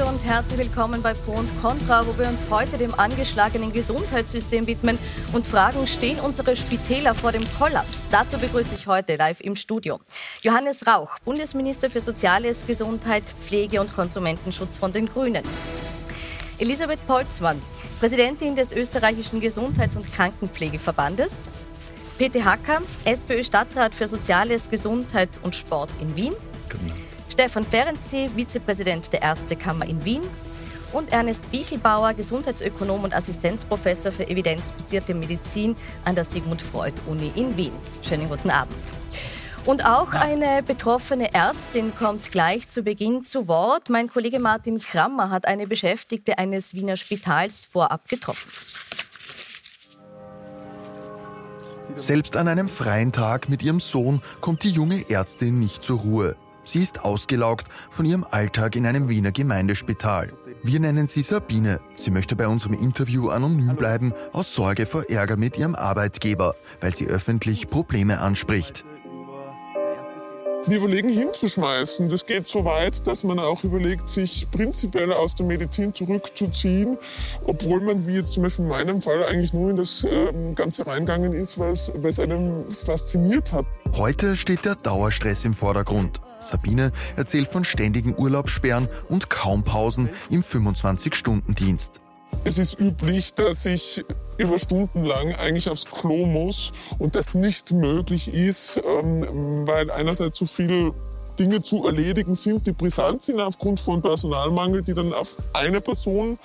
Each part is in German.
Grüße und herzlich willkommen bei Pro und Contra, wo wir uns heute dem angeschlagenen Gesundheitssystem widmen und fragen, stehen unsere Spitäler vor dem Kollaps? Dazu begrüße ich heute live im Studio Johannes Rauch, Bundesminister für Soziales, Gesundheit, Pflege und Konsumentenschutz von den Grünen. Elisabeth Polzmann, Präsidentin des österreichischen Gesundheits- und Krankenpflegeverbandes. Peter Hacker, SPÖ-Stadtrat für Soziales, Gesundheit und Sport in Wien. Stefan Ferenczi, Vizepräsident der Ärztekammer in Wien und Ernest Bichelbauer, Gesundheitsökonom und Assistenzprofessor für evidenzbasierte Medizin an der Sigmund Freud Uni in Wien. Schönen guten Abend. Und auch eine betroffene Ärztin kommt gleich zu Beginn zu Wort. Mein Kollege Martin Krammer hat eine Beschäftigte eines Wiener Spitals vorab getroffen. Selbst an einem freien Tag mit ihrem Sohn kommt die junge Ärztin nicht zur Ruhe. Sie ist ausgelaugt von ihrem Alltag in einem Wiener Gemeindespital. Wir nennen sie Sabine. Sie möchte bei unserem Interview anonym bleiben, aus Sorge vor Ärger mit ihrem Arbeitgeber, weil sie öffentlich Probleme anspricht. Wir überlegen hinzuschmeißen. Das geht so weit, dass man auch überlegt, sich prinzipiell aus der Medizin zurückzuziehen, obwohl man, wie jetzt zum Beispiel in meinem Fall, eigentlich nur in das ähm, Ganze reingegangen ist, weil es einem fasziniert hat. Heute steht der Dauerstress im Vordergrund. Sabine erzählt von ständigen Urlaubssperren und kaum Pausen im 25-Stunden-Dienst. Es ist üblich, dass ich über Stunden lang eigentlich aufs Klo muss und das nicht möglich ist, ähm, weil einerseits so viele Dinge zu erledigen sind, die brisant sind aufgrund von Personalmangel, die dann auf eine Person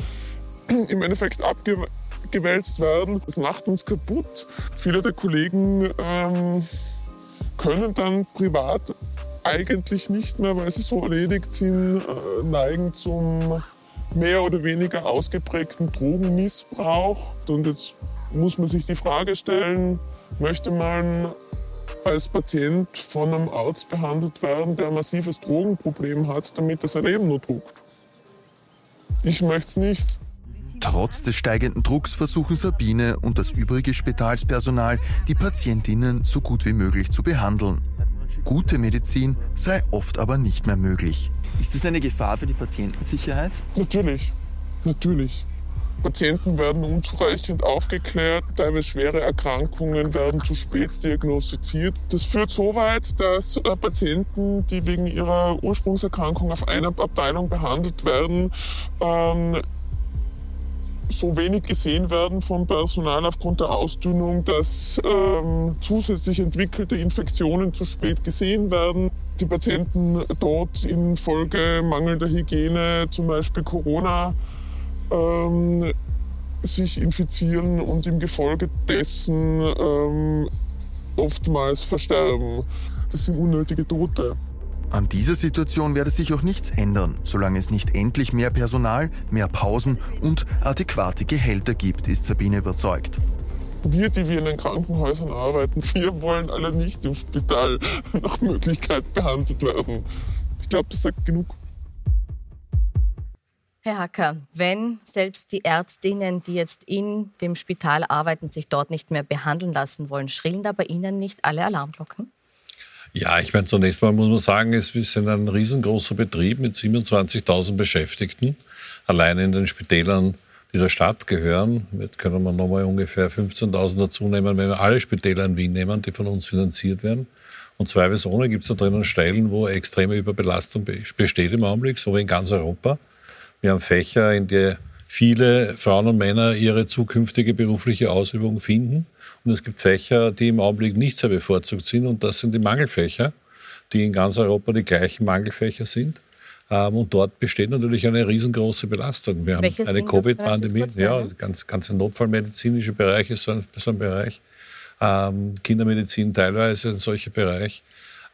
im Endeffekt abgewälzt werden. Das macht uns kaputt. Viele der Kollegen ähm, können dann privat eigentlich nicht mehr, weil sie so erledigt sind, äh, neigen zum mehr oder weniger ausgeprägten Drogenmissbrauch. Und jetzt muss man sich die Frage stellen, möchte man als Patient von einem Arzt behandelt werden, der ein massives Drogenproblem hat, damit er sein Leben nur druckt? Ich möchte es nicht. Trotz des steigenden Drucks versuchen Sabine und das übrige Spitalspersonal, die Patientinnen so gut wie möglich zu behandeln. Gute Medizin sei oft aber nicht mehr möglich. Ist das eine Gefahr für die Patientensicherheit? Natürlich, natürlich. Patienten werden unzureichend aufgeklärt, teilweise schwere Erkrankungen werden zu spät diagnostiziert. Das führt so weit, dass äh, Patienten, die wegen ihrer Ursprungserkrankung auf einer Abteilung behandelt werden, ähm, so wenig gesehen werden vom Personal aufgrund der Ausdünnung, dass ähm, zusätzlich entwickelte Infektionen zu spät gesehen werden. Die Patienten dort infolge mangelnder Hygiene, zum Beispiel Corona, ähm, sich infizieren und im Gefolge dessen ähm, oftmals versterben. Das sind unnötige Tote. An dieser Situation werde sich auch nichts ändern, solange es nicht endlich mehr Personal, mehr Pausen und adäquate Gehälter gibt, ist Sabine überzeugt. Wir, die wir in den Krankenhäusern arbeiten, wir wollen alle nicht im Spital nach Möglichkeit behandelt werden. Ich glaube, das sagt genug. Herr Hacker, wenn selbst die Ärztinnen, die jetzt in dem Spital arbeiten, sich dort nicht mehr behandeln lassen wollen, schrillen da bei Ihnen nicht alle Alarmglocken? Ja, ich meine, zunächst mal muss man sagen, es ist ein riesengroßer Betrieb mit 27.000 Beschäftigten. Allein in den Spitälern dieser Stadt gehören, jetzt können wir nochmal ungefähr 15.000 dazu nehmen, wenn wir alle Spitäler in Wien nehmen, die von uns finanziert werden. Und zweifelsohne gibt es da drinnen Stellen, wo extreme Überbelastung besteht im Augenblick, so wie in ganz Europa. Wir haben Fächer, in die viele Frauen und Männer ihre zukünftige berufliche Ausübung finden. Und es gibt Fächer, die im Augenblick nicht sehr bevorzugt sind. Und das sind die Mangelfächer, die in ganz Europa die gleichen Mangelfächer sind. Ähm, und dort besteht natürlich eine riesengroße Belastung. Wir Welche haben eine Covid-Pandemie. Ja, der ganz, ganze notfallmedizinische Bereich ist so ein, so ein Bereich. Ähm, Kindermedizin teilweise ein solcher Bereich.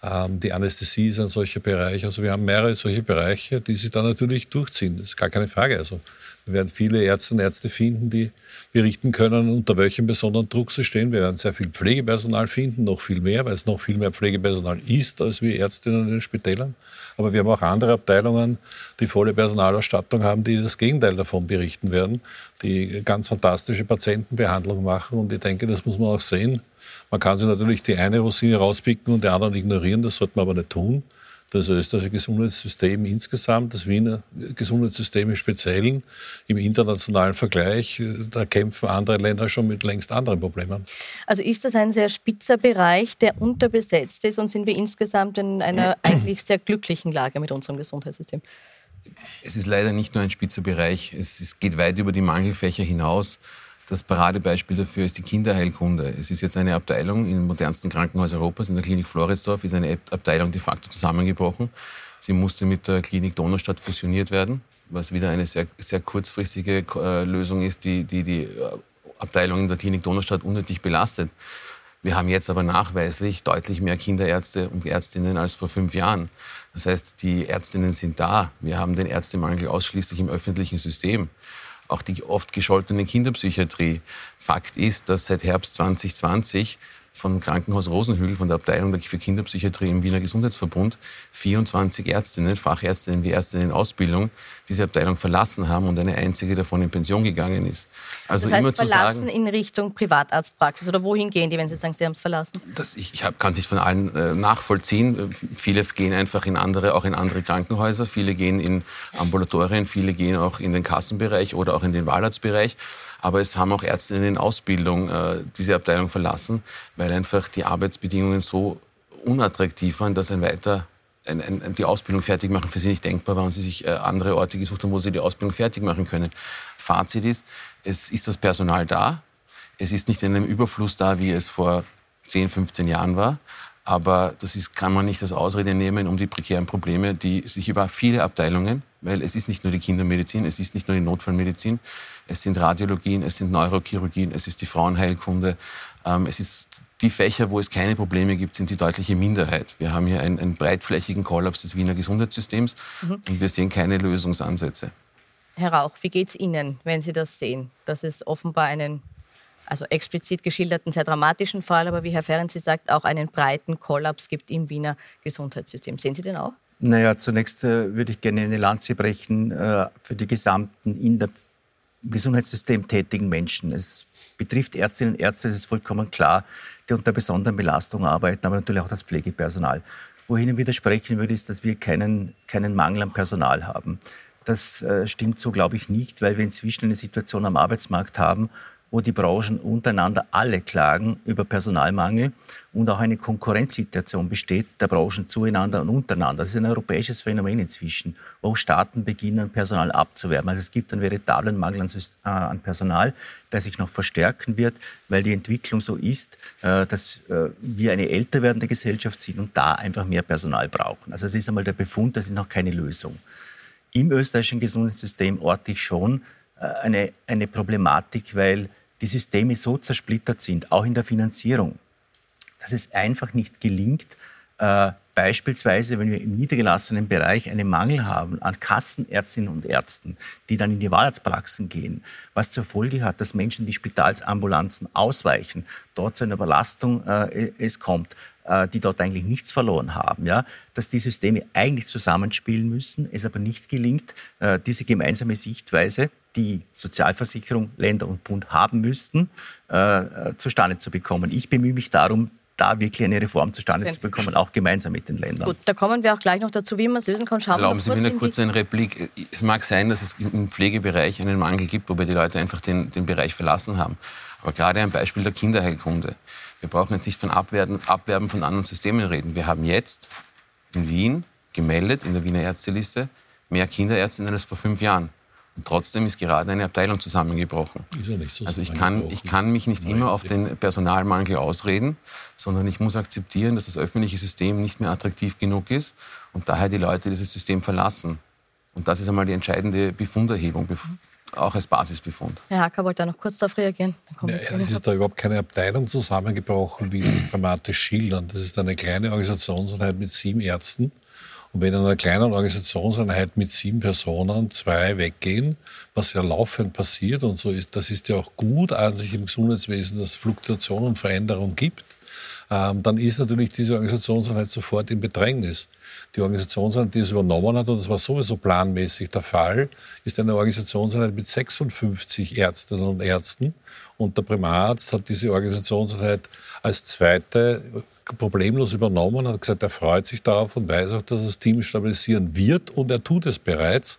Ähm, die Anästhesie ist ein solcher Bereich. Also wir haben mehrere solche Bereiche, die sich dann natürlich durchziehen. Das ist gar keine Frage. Also wir werden viele Ärzte und Ärzte finden, die berichten können, unter welchem besonderen Druck sie stehen. Wir werden sehr viel Pflegepersonal finden, noch viel mehr, weil es noch viel mehr Pflegepersonal ist als wir Ärztinnen in den Spitälern. Aber wir haben auch andere Abteilungen, die volle Personalausstattung haben, die das Gegenteil davon berichten werden, die ganz fantastische Patientenbehandlung machen. Und ich denke, das muss man auch sehen. Man kann sich natürlich die eine Rosine rauspicken und die anderen ignorieren, das sollte man aber nicht tun. Das österreichische Gesundheitssystem insgesamt, das Wiener Gesundheitssystem im Speziellen, im internationalen Vergleich, da kämpfen andere Länder schon mit längst anderen Problemen. Also ist das ein sehr spitzer Bereich, der unterbesetzt ist und sind wir insgesamt in einer eigentlich sehr glücklichen Lage mit unserem Gesundheitssystem? Es ist leider nicht nur ein spitzer Bereich, es geht weit über die Mangelfächer hinaus. Das Paradebeispiel dafür ist die Kinderheilkunde. Es ist jetzt eine Abteilung im modernsten Krankenhaus Europas, in der Klinik Floridsdorf, ist eine Abteilung de facto zusammengebrochen. Sie musste mit der Klinik Donaustadt fusioniert werden, was wieder eine sehr, sehr kurzfristige äh, Lösung ist, die, die die äh, Abteilung in der Klinik Donaustadt unnötig belastet. Wir haben jetzt aber nachweislich deutlich mehr Kinderärzte und Ärztinnen als vor fünf Jahren. Das heißt, die Ärztinnen sind da. Wir haben den Ärztemangel ausschließlich im öffentlichen System auch die oft gescholtene Kinderpsychiatrie. Fakt ist, dass seit Herbst 2020 vom Krankenhaus Rosenhügel, von der Abteilung für Kinderpsychiatrie im Wiener Gesundheitsverbund, 24 Ärztinnen, Fachärztinnen wie Ärztinnen in Ausbildung diese Abteilung verlassen haben und eine einzige davon in Pension gegangen ist. Also das heißt, immer zu verlassen sagen, in Richtung Privatarztpraxis oder wohin gehen die, wenn Sie sagen, Sie haben es verlassen? Das, ich ich kann es nicht von allen äh, nachvollziehen. Viele gehen einfach in andere, auch in andere Krankenhäuser. Viele gehen in Ambulatorien, viele gehen auch in den Kassenbereich oder auch in den Wahlarztbereich. Aber es haben auch Ärztinnen in Ausbildung äh, diese Abteilung verlassen, weil einfach die Arbeitsbedingungen so unattraktiv waren, dass ein weiter ein, ein, die Ausbildung fertig machen für sie nicht denkbar war und sie sich äh, andere Orte gesucht haben, wo sie die Ausbildung fertig machen können. Fazit ist, es ist das Personal da. Es ist nicht in einem Überfluss da, wie es vor 10, 15 Jahren war. Aber das ist, kann man nicht als Ausrede nehmen, um die prekären Probleme, die sich über viele Abteilungen, weil es ist nicht nur die Kindermedizin, es ist nicht nur die Notfallmedizin, es sind Radiologien, es sind Neurochirurgien, es ist die Frauenheilkunde, ähm, es ist die Fächer, wo es keine Probleme gibt, sind die deutliche Minderheit. Wir haben hier einen, einen breitflächigen Kollaps des Wiener Gesundheitssystems mhm. und wir sehen keine Lösungsansätze. Herr Rauch, wie geht es Ihnen, wenn Sie das sehen, dass es offenbar einen also explizit geschilderten, sehr dramatischen Fall, aber wie Herr Ferenc sagt, auch einen breiten Kollaps gibt im Wiener Gesundheitssystem. Sehen Sie den auch? Naja, zunächst äh, würde ich gerne eine Lanze brechen äh, für die gesamten in der Gesundheitssystem tätigen Menschen. Es betrifft Ärztinnen und Ärzte, das ist vollkommen klar, die unter besonderen Belastungen arbeiten, aber natürlich auch das Pflegepersonal. Wo ich widersprechen würde, ist, dass wir keinen, keinen Mangel an Personal haben. Das äh, stimmt so, glaube ich, nicht, weil wir inzwischen eine Situation am Arbeitsmarkt haben, wo die Branchen untereinander alle klagen über Personalmangel und auch eine Konkurrenzsituation besteht der Branchen zueinander und untereinander. Das ist ein europäisches Phänomen inzwischen, wo Staaten beginnen, Personal abzuwerben. Also es gibt einen veritablen Mangel an, äh, Personal, der sich noch verstärken wird, weil die Entwicklung so ist, äh, dass äh, wir eine älter werdende Gesellschaft sind und da einfach mehr Personal brauchen. Also das ist einmal der Befund, das ist noch keine Lösung. Im österreichischen Gesundheitssystem orte ich schon eine, eine Problematik, weil die Systeme so zersplittert sind, auch in der Finanzierung, dass es einfach nicht gelingt, äh, beispielsweise, wenn wir im niedergelassenen Bereich einen Mangel haben an Kassenärztinnen und Ärzten, die dann in die Wahlarztpraxen gehen, was zur Folge hat, dass Menschen die Spitalsambulanzen ausweichen, dort zu einer Überlastung äh, es kommt, die dort eigentlich nichts verloren haben, ja, dass die Systeme eigentlich zusammenspielen müssen, es aber nicht gelingt, äh, diese gemeinsame Sichtweise die Sozialversicherung, Länder und Bund haben müssten, äh, äh, zustande zu bekommen. Ich bemühe mich darum, da wirklich eine Reform zustande Schön. zu bekommen, auch gemeinsam mit den Ländern. Gut, da kommen wir auch gleich noch dazu, wie man es lösen kann. Schauen Erlauben Sie mir eine kurze Replik. Es mag sein, dass es im Pflegebereich einen Mangel gibt, wobei die Leute einfach den, den Bereich verlassen haben. Aber gerade ein Beispiel der Kinderheilkunde. Wir brauchen jetzt nicht von Abwerben, Abwerben von anderen Systemen reden. Wir haben jetzt in Wien gemeldet, in der Wiener Ärzteliste, mehr Kinderärztinnen als vor fünf Jahren. Und trotzdem ist gerade eine Abteilung zusammengebrochen. Ja so also ich kann, ich kann mich nicht immer auf den Personalmangel ausreden, sondern ich muss akzeptieren, dass das öffentliche System nicht mehr attraktiv genug ist und daher die Leute dieses System verlassen. Und das ist einmal die entscheidende Befunderhebung, auch als Basisbefund. Herr Hacker wollte da noch kurz darauf reagieren. Ja, es ist da überhaupt keine Abteilung zusammengebrochen, wie Sie es dramatisch schildern. Das ist eine kleine Organisationseinheit mit sieben Ärzten und wenn in einer kleinen Organisationseinheit mit sieben Personen zwei weggehen, was ja laufend passiert und so ist, das ist ja auch gut an sich im Gesundheitswesen, dass es Fluktuation und Veränderung gibt. Ähm, dann ist natürlich diese Organisationseinheit sofort in Bedrängnis. Die Organisationseinheit, die es übernommen hat, und das war sowieso planmäßig der Fall, ist eine Organisationseinheit mit 56 Ärztinnen und Ärzten. Und der Primararzt hat diese Organisationseinheit als zweite problemlos übernommen, hat gesagt, er freut sich darauf und weiß auch, dass das Team stabilisieren wird und er tut es bereits.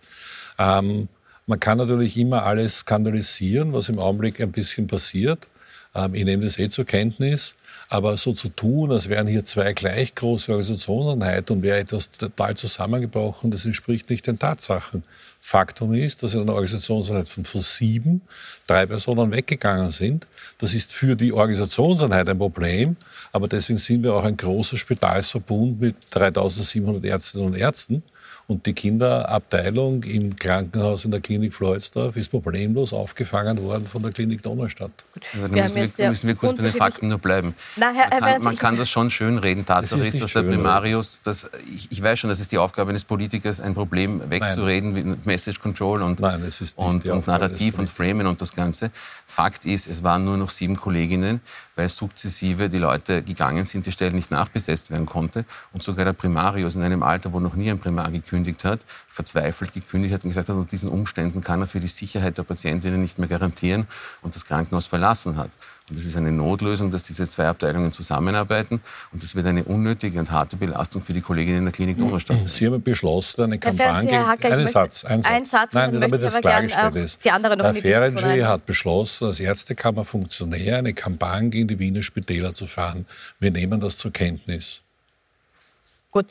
Ähm, man kann natürlich immer alles skandalisieren, was im Augenblick ein bisschen passiert. Ähm, ich nehme das eh zur Kenntnis. Aber so zu tun, als wären hier zwei gleich große Organisationseinheiten und wäre etwas total zusammengebrochen, das entspricht nicht den Tatsachen. Faktum ist, dass in einer Organisationseinheit von, sieben drei Personen weggegangen sind. Das ist für die Organisationseinheit ein Problem, aber deswegen sind wir auch ein großer Spitalsverbund mit 3700 Ärztinnen und Ärzten. Und die Kinderabteilung im Krankenhaus in der Klinik Floydsdorf ist problemlos aufgefangen worden von der Klinik Donaustadt. Also da müssen wir, müssen wir kurz bei den Fakten nur bleiben. Na, Herr, man kann, man kann das schon schön reden. Tatsache ist, ist, dass der Primarius, das, ich, ich, weiß schon, das ist die Aufgabe eines Politikers, ein Problem wegzureden Nein. mit Message Control und, Nein, und, und Narrativ und Framing und das Ganze. Fakt ist, es waren nur noch sieben Kolleginnen, weil sukzessive die Leute gegangen sind, die Stelle nicht nachbesetzt werden konnte. Und sogar der Primarius in einem Alter, wo noch nie ein Primar gekündigt hat, verzweifelt gekündigt hat und gesagt hat, unter diesen Umständen kann er für die Sicherheit der Patientinnen nicht mehr garantieren und das Krankenhaus verlassen hat. Und es ist eine Notlösung, dass diese zwei Abteilungen zusammenarbeiten. Und das wird eine unnötige und harte Belastung für die Kolleginnen in der Klinik Donaustadt sein. Sie haben beschlossen, eine Kampagne gegen... Einen Satz, ein Satz. Ein Satz Nein, damit das klargestellt ist. Die andere noch Herr Ferenczi hat beschlossen, als Ärztekammerfunktionär eine Kampagne gegen die Wiener Spitäler zu fahren. Wir nehmen das zur Kenntnis. Gut,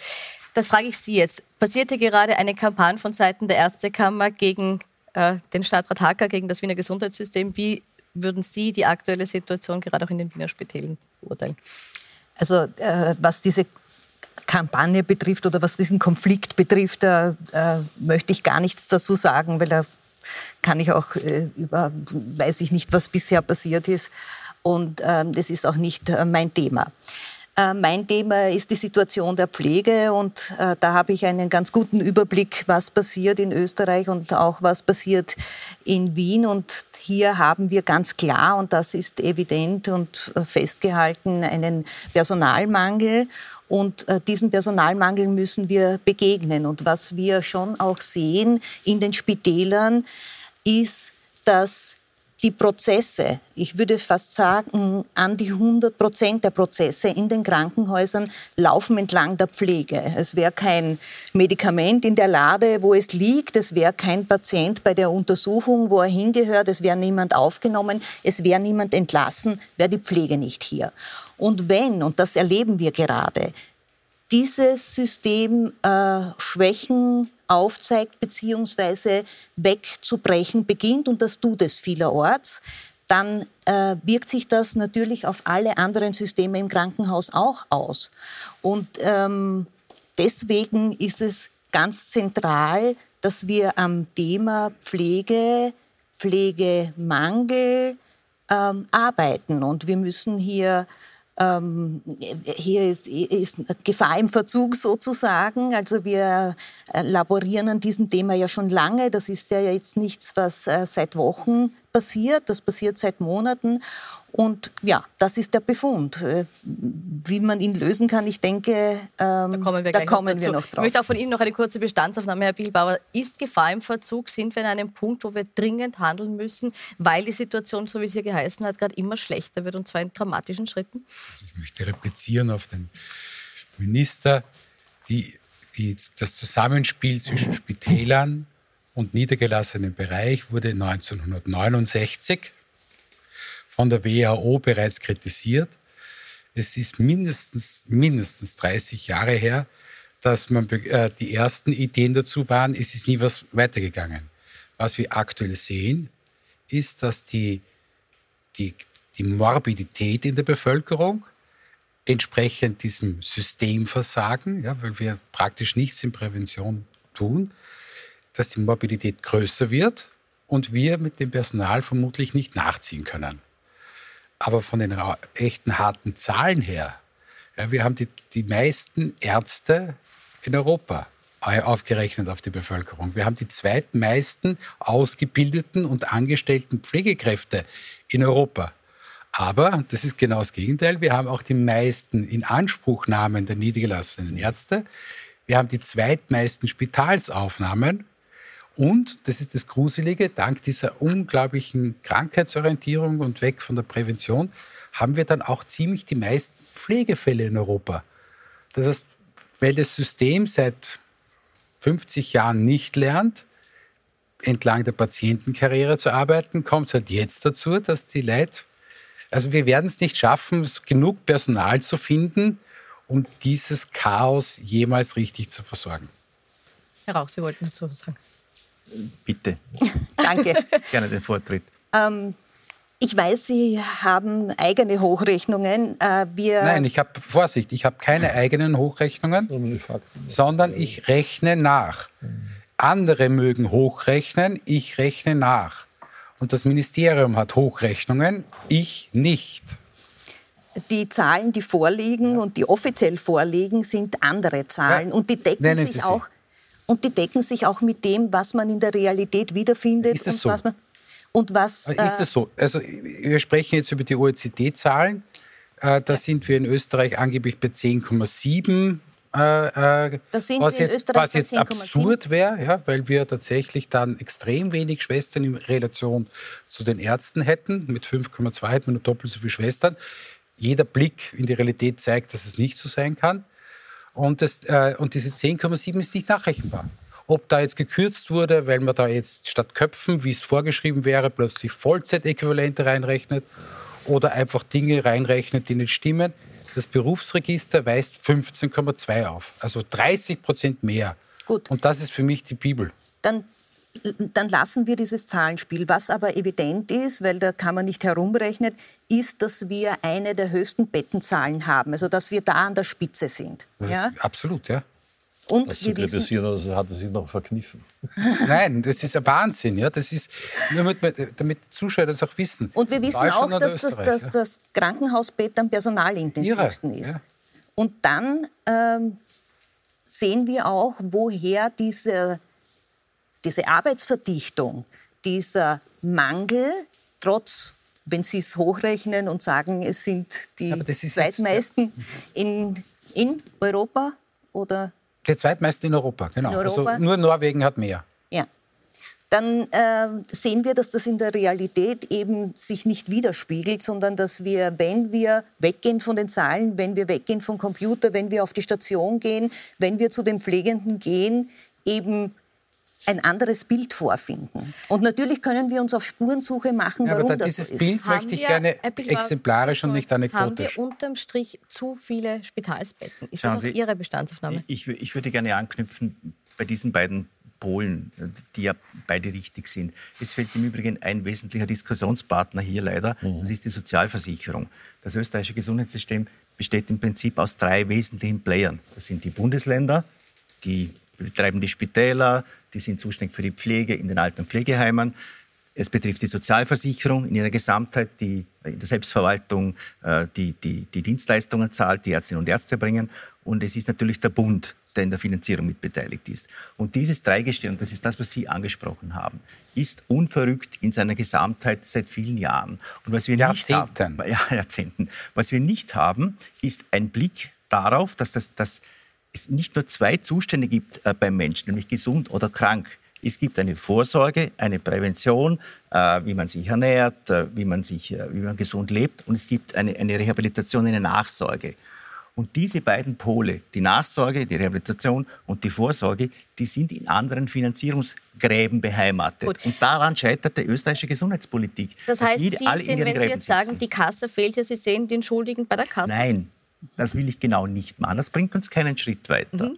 das frage ich Sie jetzt. Passierte gerade eine Kampagne von Seiten der Ärztekammer gegen äh, den Stadtrat Hacker, gegen das Wiener Gesundheitssystem. Wie würden Sie die aktuelle Situation gerade auch in den Wiener Spitällen beurteilen? Also äh, was diese Kampagne betrifft oder was diesen Konflikt betrifft, äh, äh, möchte ich gar nichts dazu sagen, weil da kann ich auch äh, über, weiß ich nicht, was bisher passiert ist. Und ähm, das ist auch nicht äh, mein Thema. Äh, mein Thema ist die Situation der Pflege und äh, da habe ich einen ganz guten Überblick, was passiert in Österreich und auch was passiert in Wien. Und hier haben wir ganz klar, und das ist evident und äh, festgehalten, einen Personalmangel. Und diesem Personalmangel müssen wir begegnen. Und was wir schon auch sehen in den Spitälern, ist, dass die Prozesse, ich würde fast sagen, an die 100 Prozent der Prozesse in den Krankenhäusern laufen entlang der Pflege. Es wäre kein Medikament in der Lade, wo es liegt. Es wäre kein Patient bei der Untersuchung, wo er hingehört. Es wäre niemand aufgenommen. Es wäre niemand entlassen, wäre die Pflege nicht hier. Und wenn, und das erleben wir gerade, dieses System äh, Schwächen aufzeigt bzw. wegzubrechen beginnt, und das tut es vielerorts, dann äh, wirkt sich das natürlich auf alle anderen Systeme im Krankenhaus auch aus. Und ähm, deswegen ist es ganz zentral, dass wir am Thema Pflege, Pflegemangel ähm, arbeiten. Und wir müssen hier ähm, hier ist, ist, Gefahr im Verzug sozusagen. Also wir äh, laborieren an diesem Thema ja schon lange. Das ist ja jetzt nichts, was äh, seit Wochen passiert. Das passiert seit Monaten. Und ja, das ist der Befund. Äh, wie man ihn lösen kann, ich denke, ähm, da kommen wir, da kommen noch, wir noch drauf. Ich möchte auch von Ihnen noch eine kurze Bestandsaufnahme, Herr Bielbauer. Ist Gefahr im Verzug? Sind wir an einem Punkt, wo wir dringend handeln müssen, weil die Situation, so wie es hier geheißen hat, gerade immer schlechter wird und zwar in dramatischen Schritten? Also ich möchte replizieren auf den Minister. Die, die, das Zusammenspiel zwischen Spitälern und niedergelassenen Bereich wurde 1969 von der WHO bereits kritisiert. Es ist mindestens, mindestens 30 Jahre her, dass man, äh, die ersten Ideen dazu waren. Es ist nie was weitergegangen. Was wir aktuell sehen, ist, dass die, die, die Morbidität in der Bevölkerung entsprechend diesem Systemversagen, ja, weil wir praktisch nichts in Prävention tun, dass die Morbidität größer wird und wir mit dem Personal vermutlich nicht nachziehen können. Aber von den echten harten Zahlen her, ja, wir haben die, die meisten Ärzte in Europa aufgerechnet auf die Bevölkerung. Wir haben die zweitmeisten ausgebildeten und angestellten Pflegekräfte in Europa. Aber das ist genau das Gegenteil. Wir haben auch die meisten Inanspruchnahmen der niedergelassenen Ärzte. Wir haben die zweitmeisten Spitalsaufnahmen. Und, das ist das Gruselige, dank dieser unglaublichen Krankheitsorientierung und weg von der Prävention, haben wir dann auch ziemlich die meisten Pflegefälle in Europa. Das heißt, weil das System seit 50 Jahren nicht lernt, entlang der Patientenkarriere zu arbeiten, kommt es halt jetzt dazu, dass die Leute, also wir werden es nicht schaffen, genug Personal zu finden, um dieses Chaos jemals richtig zu versorgen. Herr Rauch, Sie wollten dazu was sagen. Bitte. Danke. Gerne den Vortritt. Ähm, ich weiß, Sie haben eigene Hochrechnungen. Äh, wir Nein, ich habe Vorsicht, ich habe keine eigenen Hochrechnungen, sondern ich rechne nach. Andere mögen hochrechnen, ich rechne nach. Und das Ministerium hat Hochrechnungen, ich nicht. die Zahlen, die vorliegen und die offiziell vorliegen, sind andere Zahlen. Ja, Und die decken nennen sich Sie sie. Und die decken sich auch mit dem, was man in der Realität wiederfindet Ist es und so? was und was Ist äh, es so? Also wir sprechen jetzt über die OECD-Zahlen. Äh, da sind wir in Österreich angeblich bei 10,7. Äh, äh, was jetzt, was jetzt 10,7. absurd wäre, ja, weil wir tatsächlich dann extrem wenig Schwestern in Relation zu den Ärzten hätten. Mit 5,2 hätten wir nur doppelt so viele Schwestern. Jeder Blick in die Realität zeigt, dass es nicht so sein kann. Und, das, äh, und diese 10,7 ist nicht nachrechenbar. Ob da jetzt gekürzt wurde, weil man da jetzt statt Köpfen, wie es vorgeschrieben wäre, plötzlich Vollzeitäquivalente reinrechnet oder einfach Dinge reinrechnet, die nicht stimmen. Das Berufsregister weist 15,2 auf, also 30 Prozent mehr. Gut. Und das ist für mich die Bibel. dann, dann lassen wir dieses Zahlenspiel. Was aber evident ist, weil da kann man nicht herumrechnen, ist, dass wir eine der höchsten Bettenzahlen haben. Also dass wir da an der Spitze sind. Das Ja? absolut, ja. Und Das wir wissen, kritisieren, also hat er sich noch verkniffen. Nein, das ist ein Wahnsinn. Ja. Das ist, nur damit, damit die Zuschauer das auch wissen. und wir wissen auch, dass das, ja. das Krankenhausbett am personalintensivsten Irre, ist. ja. Und dann ähm, sehen wir auch, woher diese, diese Arbeitsverdichtung, dieser Mangel, trotz, wenn Sie es hochrechnen und sagen, es sind die aber das ist jetzt- zweitmeisten in, in Europa oder Der zweitmeiste in Europa, genau. In Europa? Also nur Norwegen hat mehr. ja. Dann äh, sehen wir, dass das in der Realität eben sich nicht widerspiegelt, sondern dass wir, wenn wir weggehen von den Zahlen, wenn wir weggehen vom Computer, wenn wir auf die Station gehen, wenn wir zu den Pflegenden gehen, eben ein anderes Bild vorfinden. Und natürlich können wir uns auf Spurensuche machen, Ja, aber warum da, das dieses so ist. Bild möchte ich gerne exemplarisch und nicht Haben anekdotisch. wir unterm Strich zu viele Spitalsbetten? Ist Schauen das auch Sie, Ihre Bestandsaufnahme? Ich, ich würde gerne anknüpfen bei diesen beiden Polen, die ja beide richtig sind. Es fehlt im Übrigen ein wesentlicher Diskussionspartner hier leider, das ist die Sozialversicherung. Das österreichische Gesundheitssystem besteht im Prinzip aus drei wesentlichen Playern. Das sind die Bundesländer, die betreiben die Spitäler, die sind zuständig für die Pflege in den Alten- und Pflegeheimen. Es betrifft die Sozialversicherung in ihrer Gesamtheit, die in der Selbstverwaltung äh, die, die, die Dienstleistungen zahlt, die Ärztinnen und Ärzte bringen. Und es ist natürlich der Bund, der in der Finanzierung mitbeteiligt ist. Und dieses Dreigestirn, das ist das, was Sie angesprochen haben, ist unverrückt in seiner Gesamtheit seit vielen Jahren. Und was wir nicht Jahrzehnten. haben, ja, Jahrzehnten. Was wir nicht haben, ist ein Blick darauf, dass, das, dass es nicht nur zwei Zustände gibt äh, beim Menschen, nämlich gesund oder krank. Es gibt eine Vorsorge, eine Prävention, äh, wie man sich ernährt, äh, wie, man sich, äh, wie man gesund lebt. Und es gibt eine, eine Rehabilitation, eine Nachsorge. Und diese beiden Pole, die Nachsorge, die Rehabilitation und die Vorsorge, die sind in anderen Finanzierungsgräben beheimatet. Gut. Und daran scheitert die österreichische Gesundheitspolitik. Das heißt, Sie ihren wenn Sie jetzt sagen, die Kasse fehlt ja, Sie sehen den Schuldigen bei der Kasse. Nein, das will ich genau nicht machen. Das bringt uns keinen Schritt weiter. Mhm.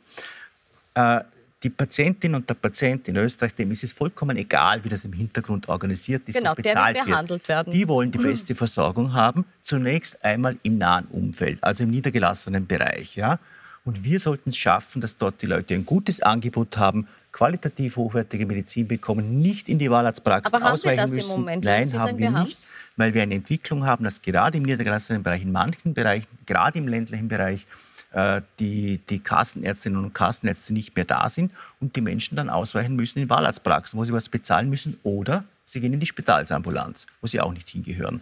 Äh, die Patientin und der Patient in Österreich, dem ist es vollkommen egal, wie das im Hintergrund organisiert ist Genau, und der bezahlt behandelt werden. Die wollen die beste Versorgung haben, zunächst einmal im nahen Umfeld, also im niedergelassenen Bereich. Ja? Und wir sollten es schaffen, dass dort die Leute ein gutes Angebot haben, qualitativ hochwertige Medizin bekommen, nicht in die Wahlarztpraxen Aber haben wir ausweichen das im müssen. Moment? Würden Nein, Sie haben wir wir nicht, weil wir eine Entwicklung haben, dass gerade im niedergelassenen Bereich, in manchen Bereichen, gerade im ländlichen Bereich, äh, die, die Kassenärztinnen und Kassenärzte nicht mehr da sind und die Menschen dann ausweichen müssen in Wahlarztpraxen, wo sie was bezahlen müssen oder sie gehen in die Spitalsambulanz, wo sie auch nicht hingehören.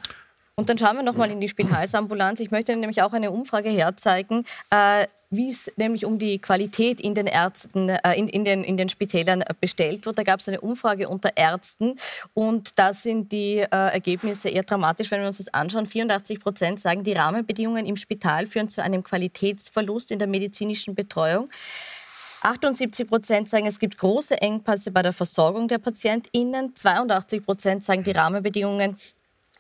Und dann schauen wir noch mal in die Spitalsambulanz. Ich möchte nämlich auch eine Umfrage herzeigen. Äh, wie es nämlich um die Qualität in den Ärzten, äh, in, in, den, in den Spitälern bestellt wird. Da gab es eine Umfrage unter Ärzten und da sind die äh, Ergebnisse eher dramatisch, wenn wir uns das anschauen. 84 Prozent sagen, die Rahmenbedingungen im Spital führen zu einem Qualitätsverlust in der medizinischen Betreuung. 78 Prozent sagen, es gibt große Engpässe bei der Versorgung der PatientInnen. 82 Prozent sagen, die Rahmenbedingungen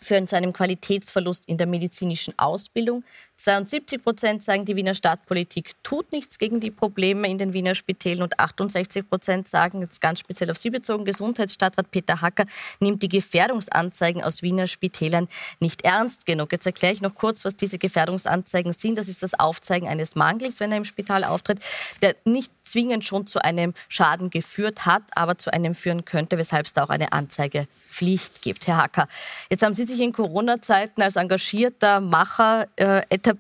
führen zu einem Qualitätsverlust in der medizinischen Ausbildung. 72 Prozent sagen, die Wiener Stadtpolitik tut nichts gegen die Probleme in den Wiener Spitälern und 68 Prozent sagen, jetzt ganz speziell auf Sie bezogen, Gesundheitsstadtrat Peter Hacker nimmt die Gefährdungsanzeigen aus Wiener Spitälern nicht ernst genug. Jetzt erkläre ich noch kurz, was diese Gefährdungsanzeigen sind. Das ist das Aufzeigen eines Mangels, wenn er im Spital auftritt, der nicht zwingend schon zu einem Schaden geführt hat, aber zu einem führen könnte, weshalb es da auch eine Anzeigepflicht gibt. Herr Hacker, jetzt haben Sie sich in Corona-Zeiten als engagierter Macher äh, etabliert.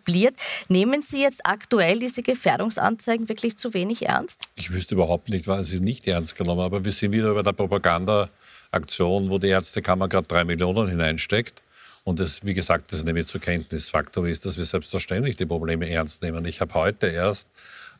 Nehmen Sie jetzt aktuell diese Gefährdungsanzeigen wirklich zu wenig ernst? Ich wüsste überhaupt nicht, wann Sie nicht ernst genommen. Aber wir sind wieder bei der Propagandaaktion, wo die Ärztekammer gerade drei Millionen hineinsteckt. Und das, wie gesagt, das nehme ich zur Kenntnis. Faktum ist, dass wir selbstverständlich die Probleme ernst nehmen. Ich habe heute erst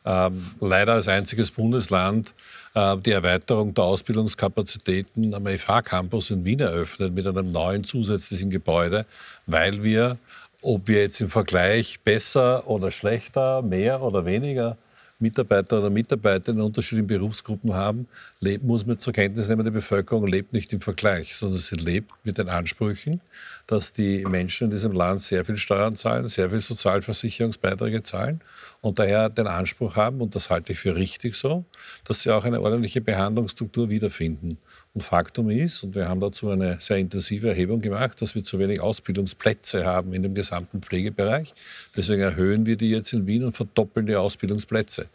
ähm, leider als einziges Bundesland äh, die Erweiterung der Ausbildungskapazitäten am FH-Campus in Wien eröffnet mit einem neuen zusätzlichen Gebäude, weil wir ob wir jetzt im Vergleich besser oder schlechter, mehr oder weniger Mitarbeiter oder Mitarbeiter in unterschiedlichen Berufsgruppen haben, lebt, muss man zur Kenntnis nehmen, die Bevölkerung lebt nicht im Vergleich, sondern sie lebt mit den Ansprüchen, dass die Menschen in diesem Land sehr viel Steuern zahlen, sehr viel Sozialversicherungsbeiträge zahlen und daher den Anspruch haben, und das halte ich für richtig so, dass sie auch eine ordentliche Behandlungsstruktur wiederfinden. Und Faktum ist, und wir haben dazu eine sehr intensive Erhebung gemacht, dass wir zu wenig Ausbildungsplätze haben in dem gesamten Pflegebereich. Deswegen erhöhen wir die jetzt in Wien und verdoppeln die Ausbildungsplätze.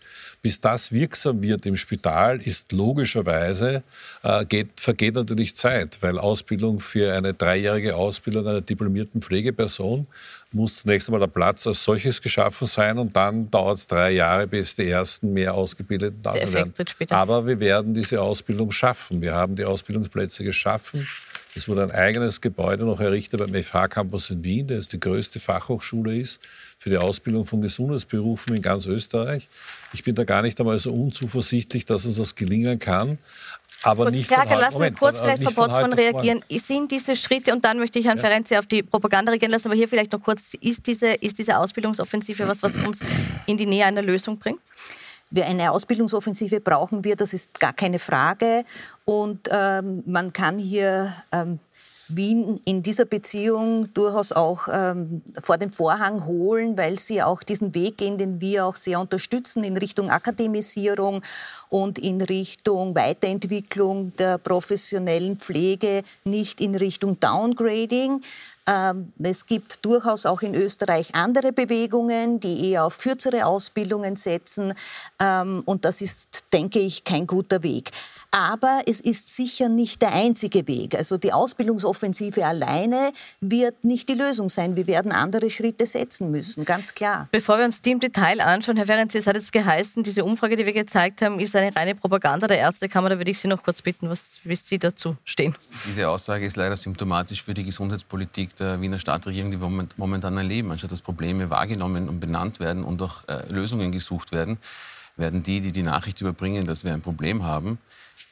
Bis das wirksam wird im Spital, ist logischerweise, äh, geht, vergeht natürlich Zeit, weil Ausbildung für eine dreijährige Ausbildung einer diplomierten Pflegeperson muss zunächst einmal der Platz als solches geschaffen sein und dann dauert es drei Jahre, bis die ersten mehr Ausgebildeten da sind werden. Aber wir werden diese Ausbildung schaffen. Wir haben die Ausbildungsplätze geschaffen. Es wurde ein eigenes Gebäude noch errichtet beim FH-Campus in Wien, der jetzt die größte Fachhochschule ist für die Ausbildung von Gesundheitsberufen in ganz Österreich. Ich bin da gar nicht einmal so unzuversichtlich, dass uns das gelingen kann. Aber Gut, nicht Frage, lassen wir kurz vielleicht Frau Botzmann reagieren. Sind diese Schritte, und dann möchte ich Herrn ja. Ferenzi auf die Propaganda reagieren lassen, aber hier vielleicht noch kurz, ist diese, ist diese Ausbildungsoffensive was, was uns in die Nähe einer Lösung bringt? Wir eine Ausbildungsoffensive brauchen wir, das ist gar keine Frage. Und ähm, man kann hier ähm, Wien in dieser Beziehung durchaus auch ähm, vor den Vorhang holen, weil sie auch diesen Weg gehen, den wir auch sehr unterstützen in Richtung Akademisierung und in Richtung Weiterentwicklung der professionellen Pflege, nicht in Richtung Downgrading. Ähm, es gibt durchaus auch in Österreich andere Bewegungen, die eher auf kürzere Ausbildungen setzen. Ähm, und das ist, denke ich, kein guter Weg. Aber es ist sicher nicht der einzige Weg. Also die Ausbildungsoffensive alleine wird nicht die Lösung sein. Wir werden andere Schritte setzen müssen, ganz klar. Bevor wir uns die im Detail anschauen, Herr Ferenc, es hat jetzt geheißen, diese Umfrage, die wir gezeigt haben, ist eine reine Propaganda der Ärztekammer. Da würde ich Sie noch kurz bitten, was, wie Sie dazu stehen. Diese Aussage ist leider symptomatisch für die Gesundheitspolitik der Wiener Stadtregierung, die wir momentan erleben. Anstatt dass Probleme wahrgenommen und benannt werden und auch äh, Lösungen gesucht werden, werden die, die die Nachricht überbringen, dass wir ein Problem haben,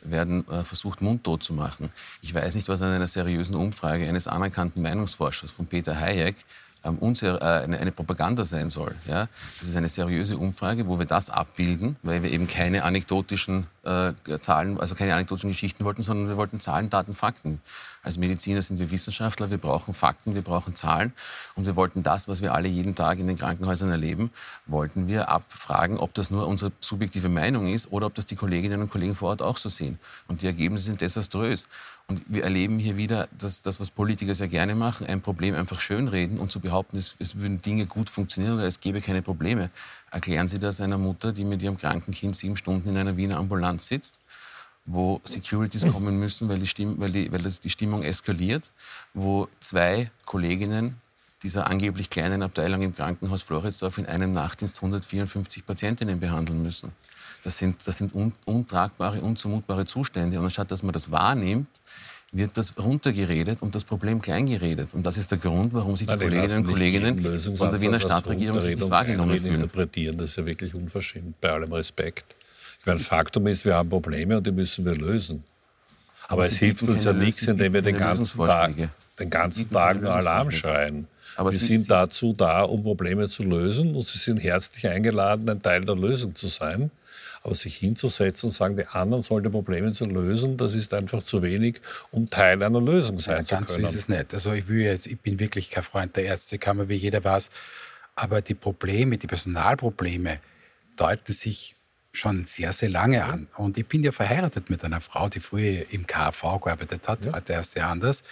werden äh, versucht, mundtot zu machen. Ich weiß nicht, was an einer seriösen Umfrage eines anerkannten Meinungsforschers von Peter Hayek ähm, äh, eine, eine, Propaganda sein soll. Ja? Das ist eine seriöse Umfrage, wo wir das abbilden, weil wir eben keine anekdotischen äh, Zahlen, also keine anekdotischen Geschichten wollten, sondern wir wollten Zahlen, Daten, Fakten. Als Mediziner sind wir Wissenschaftler, wir brauchen Fakten, wir brauchen Zahlen und wir wollten das, was wir alle jeden Tag in den Krankenhäusern erleben, wollten wir abfragen, ob das nur unsere subjektive Meinung ist oder ob das die Kolleginnen und Kollegen vor Ort auch so sehen. Und die Ergebnisse sind desaströs. Und wir erleben hier wieder das, das, was Politiker sehr gerne machen, ein Problem einfach schönreden und zu behaupten, es, es würden Dinge gut funktionieren oder es gäbe keine Probleme. Erklären Sie das einer Mutter, die mit ihrem kranken Kind sieben Stunden in einer Wiener Ambulanz sitzt, wo Securities kommen müssen, weil die, Stimm weil die, weil das die Stimmung eskaliert, wo zwei Kolleginnen dieser angeblich kleinen Abteilung im Krankenhaus Floridsdorf in einem Nachtdienst 154 Patientinnen behandeln müssen. Das sind, das sind un, untragbare, unzumutbare Zustände. Und anstatt dass man das wahrnimmt, wird das runtergeredet und das Problem kleingeredet. Und das ist der Grund, warum sich die Nein, Kolleginnen und Kollegen von der Wiener Stadtregierung nicht wahrgenommen fühlen. interpretieren. Das ist ja wirklich unverschämt, bei allem Respekt. Meine, Faktum ist, wir haben Probleme und die müssen wir lösen. Aber, Aber es hilft uns ja nichts, indem wir den ganzen Tag, den ganzen Tag nur Alarm schreien. Aber wir sind dazu da, um Probleme zu lösen und Sie sind herzlich eingeladen, ein Teil der Lösung zu sein. Aber sich hinzusetzen und sagen, die anderen sollen die Probleme zu lösen, das ist einfach zu wenig, um Teil einer Lösung sein Ja, zu ganz so können. ist es nicht. Also ich, will jetzt, ich bin wirklich kein Freund der Ärztekammer, wie jeder weiß. Aber die Probleme, die Personalprobleme deuten sich schon sehr, sehr lange an. Und ich bin ja verheiratet mit einer Frau, die früher im KV gearbeitet hat, heute erst ja anders.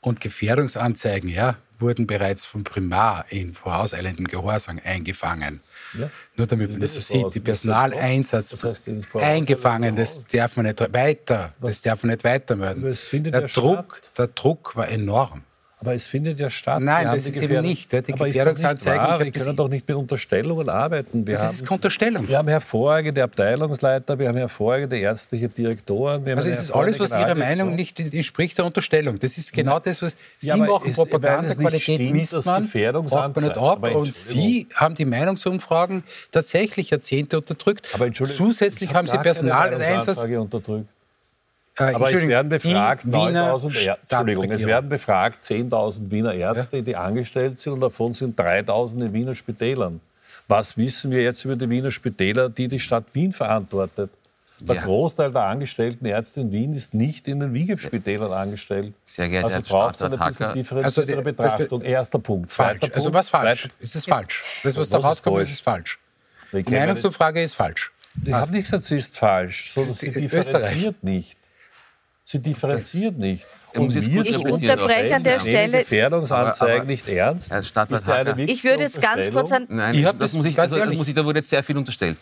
Und Gefährdungsanzeigen ja, wurden bereits vom Primar in vorauseilendem Gehorsam eingefangen. Ja. Nur damit man das so das sieht, die das Personaleinsatz Was heißt eingefangen, das darf man nicht weiter, das darf man nicht weitermelden. Der ja Druck, statt. der Druck war enorm. Aber es findet ja statt. Nein, das ist eben nicht. Die Aber ist doch nicht Gefährdungsanzeigen, Wir können doch nicht mit Unterstellungen arbeiten. Wir Das haben, ist keine Unterstellung. wir haben hervorragende Abteilungsleiter, wir haben hervorragende ärztliche Direktoren. Also es ist alles, was Ihrer Meinung nicht entspricht der Unterstellung. Das ist genau das, was Sie Ja, machen. ist- weil Propaganda, es nicht Qualität stimmt, misst man, fragt man nicht ab. Und. Sie haben die Meinungsumfragen tatsächlich Jahrzehnte unterdrückt. Aber Entschuldigung, Zusätzlich ich haben Sie Personaleinsatz. Unterdrückt. Äh, Aber es werden befragt die Wiener 9000 Ärzte, Entschuldigung, es werden befragt 10.000 Wiener Ärzte, die angestellt sind und davon sind 3.000 in Wiener Spitälern. Was wissen wir jetzt über die Wiener Spitäler, die die Stadt Wien verantwortet? Der Ja. Großteil der angestellten Ärzte in Wien ist nicht in den Wiegenspitälern angestellt. Sehr geehrter also Herr es Stadtrat Hacker. Also, das- Betrachtung. Erster Punkt. Falsch. Zweiter Also Punkt. was falsch? Zweit- Es ist falsch. Das, was da ist rauskommt, falsch? ist falsch. Die Meinungsumfrage ist falsch. Ich habe nicht gesagt, sie ist falsch, sondern sie ist differenziert nicht. Sie differenziert nicht. Er jetzt wir kurz zu replizieren unterbreche an der Stelle- Gefährdungsanzeigen Aber- aber- nicht ernst. Herr Stadtrat ja Hacker. Ich würde jetzt ganz kurz an. Nein, Ich das, das muss ich, ganz also, das muss ich, da wurde jetzt sehr viel unterstellt.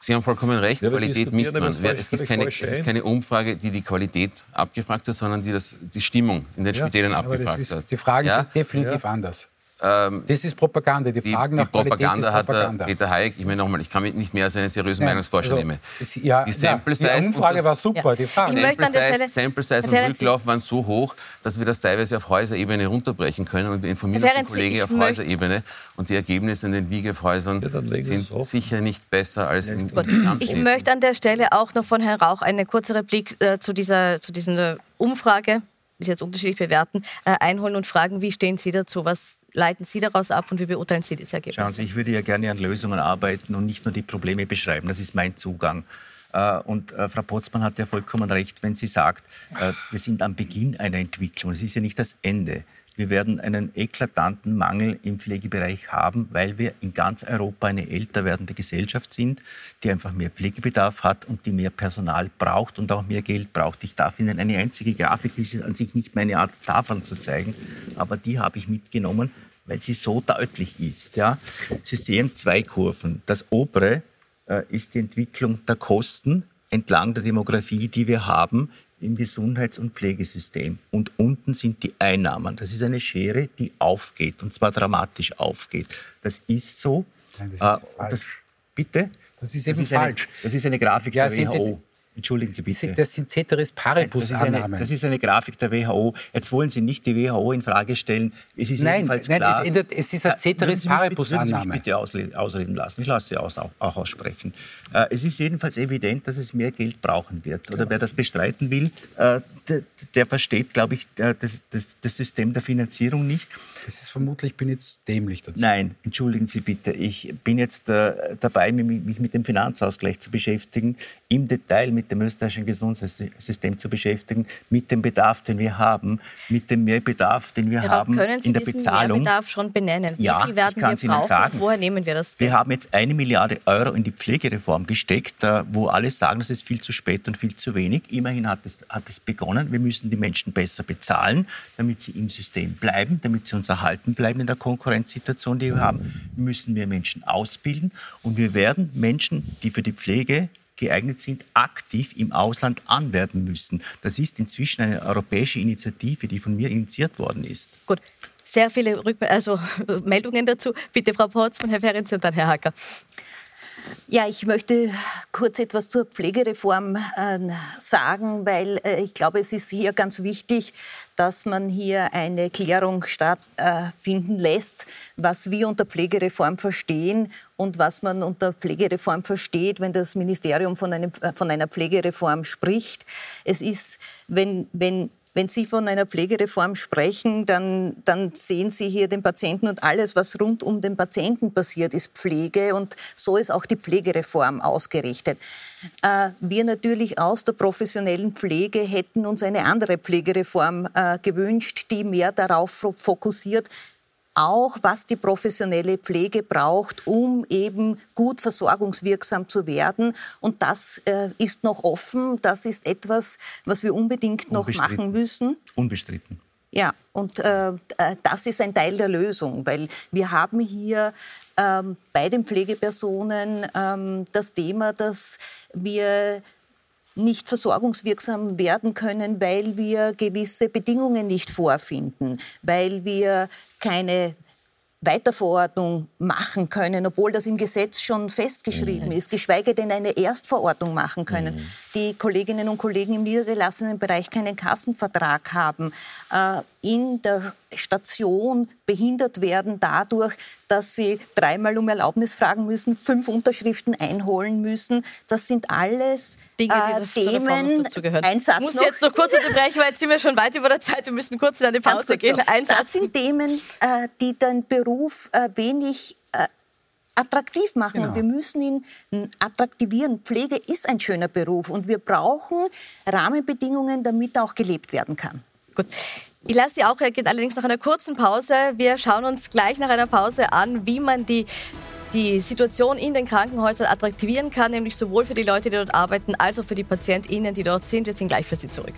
Sie haben vollkommen recht, Ja, Qualität misst man. das Es ist, keine, es ist keine Umfrage, die die Qualität abgefragt hat, sondern die das, die Stimmung in den Spitälern Aber das abgefragt ist, hat. die Fragen Ja? sind definitiv anders. Ähm, Das ist Propaganda. Die die, Fragen die nach Qualität Propaganda ist hat der Propaganda. Peter Hayek, ich meine nochmal, ich kann mich nicht mehr als einen seriösen Nein, Meinungsforscher also, nehmen. ja, die ja, Sample Size die Umfrage und- war super, Ja. die Frage. Sample Size, Stelle- Sample Size und Rücklauf waren so hoch, dass wir das teilweise auf Häuserebene runterbrechen können und wir informieren die Kollegen ich auf möchte- Häuserebene und die Ergebnisse in den Wiegehäusern Ja, sind sicher nicht besser als in, in Ich möchte an der Stelle auch noch von Herrn Rauch eine kurze Replik äh, zu dieser, zu dieser Umfrage, Sie jetzt unterschiedlich bewerten, äh, einholen und fragen, wie stehen Sie dazu? Was leiten Sie daraus ab und wie beurteilen Sie das Ergebnis? Schauen Sie, ich würde ja gerne an Lösungen arbeiten und nicht nur die Probleme beschreiben. Das ist mein Zugang. Äh, Und äh, Frau Potzmann hat ja vollkommen recht, wenn sie sagt, äh, wir sind am Beginn einer Entwicklung. Es ist ja nicht das Ende. Wir werden einen eklatanten Mangel im Pflegebereich haben, weil wir in ganz Europa eine älter werdende Gesellschaft sind, die einfach mehr Pflegebedarf hat und die mehr Personal braucht und auch mehr Geld braucht. Ich darf Ihnen eine einzige Grafik, die ist an sich nicht meine Art, Tafeln zu zeigen, aber die habe ich mitgenommen, weil sie so deutlich ist. Ja. Sie sehen zwei Kurven. Das obere äh, ist die Entwicklung der Kosten entlang der Demografie, die wir haben im Gesundheits- und Pflegesystem. Und unten sind die Einnahmen. Das ist eine Schere, die aufgeht, und zwar dramatisch aufgeht. Das ist so. Nein, das ist Äh, falsch. bitte? Das ist eben eine, falsch. Das ist eine Grafik Ja, der WHO. Entschuldigen Sie bitte. Das sind Ceteris Das ist, eine, Paribus-Annahmen. das ist eine Grafik der WHO. Jetzt wollen Sie nicht die WHO in Frage stellen. Es ist Nein, nein, klar, es ändert- es ist eine Äh, Ceteris Paribus-Annahme. Bitte ausreden lassen? Ich lasse Sie aus, auch, auch aussprechen. Äh, es ist jedenfalls evident, dass es mehr Geld brauchen wird. Oder wer das bestreiten will, äh, der, der versteht, glaube ich, äh, das, das, das System der Finanzierung nicht. Das ist vermutlich, ich bin jetzt dämlich dazu. Nein, entschuldigen Sie bitte. Ich bin jetzt äh, dabei, mich mit dem Finanzausgleich zu beschäftigen, im Detail mit dem österreichischen Gesundheitssystem zu beschäftigen, mit dem Bedarf, den wir haben, mit dem Mehrbedarf, den wir Herr haben können Sie in der diesen Bezahlung. Mehrbedarf schon benennen? Ja, Wie viel werden ich kann's wir Ihnen brauchen? sagen. Woher nehmen wir das Wir Geld? haben jetzt eine Milliarde Euro in die Pflegereform gesteckt, äh, wo alle sagen, das ist viel zu spät und viel zu wenig. Immerhin hat es, hat es begonnen. Wir müssen die Menschen besser bezahlen, damit sie im System bleiben, damit sie uns erhalten bleiben in der Konkurrenzsituation, die wir haben. Wir müssen mehr Menschen ausbilden und wir werden Menschen, die für die Pflege geeignet sind, aktiv im Ausland anwerben müssen. Das ist inzwischen eine europäische Initiative, die von mir initiiert worden ist. Gut. Sehr viele Rückme also, Meldungen dazu. Bitte, Frau Potzmann, Herr Ferenc und dann Herr Hacker. Ja, ich möchte kurz etwas zur Pflegereform äh, sagen, weil äh, ich glaube, es ist hier ganz wichtig, dass man hier eine Klärung stattfinden äh, lässt, was wir unter Pflegereform verstehen und was man unter Pflegereform versteht, wenn das Ministerium von, einem, äh, von einer Pflegereform spricht. Es ist, wenn, wenn wenn Sie von einer Pflegereform sprechen, dann, dann sehen Sie hier den Patienten und alles, was rund um den Patienten passiert, ist Pflege. Und so ist auch die Pflegereform ausgerichtet. Äh, wir natürlich aus der professionellen Pflege hätten uns eine andere Pflegereform äh, gewünscht, die mehr darauf fokussiert, auch was die professionelle Pflege braucht, um eben gut versorgungswirksam zu werden. Und das äh, ist noch offen. Das ist etwas, was wir unbedingt noch machen müssen. Unbestritten. Ja, und äh, äh, das ist ein Teil der Lösung, weil wir haben hier ähm, bei den Pflegepersonen ähm, das Thema, dass wir nicht versorgungswirksam werden können, weil wir gewisse Bedingungen nicht vorfinden, weil wir keine Weiterverordnung machen können, obwohl das im Gesetz schon festgeschrieben mhm. ist, geschweige denn eine Erstverordnung machen können. Mhm. Die Kolleginnen und Kollegen im niedergelassenen Bereich keinen Kassenvertrag haben, äh, in der Station behindert werden dadurch, dass sie dreimal um Erlaubnis fragen müssen, fünf Unterschriften einholen müssen. Das sind alles Dinge, die äh, Themen. Ein Satz ich muss noch. jetzt noch kurz unterbrechen, weil jetzt sind wir schon weit über der Zeit. Wir müssen kurz in eine Pause gehen. Ein das sind Themen, äh, die den Beruf äh, wenig äh, attraktiv machen. Genau. Und wir müssen ihn attraktivieren. Pflege ist ein schöner Beruf und wir brauchen Rahmenbedingungen, damit er auch gelebt werden kann. Gut. Ich lasse Sie auch, geht allerdings nach einer kurzen Pause. Wir schauen uns gleich nach einer Pause an, wie man die die Situation in den Krankenhäusern attraktivieren kann, nämlich sowohl für die Leute, die dort arbeiten, als auch für die PatientInnen, die dort sind. Wir sind gleich für Sie zurück.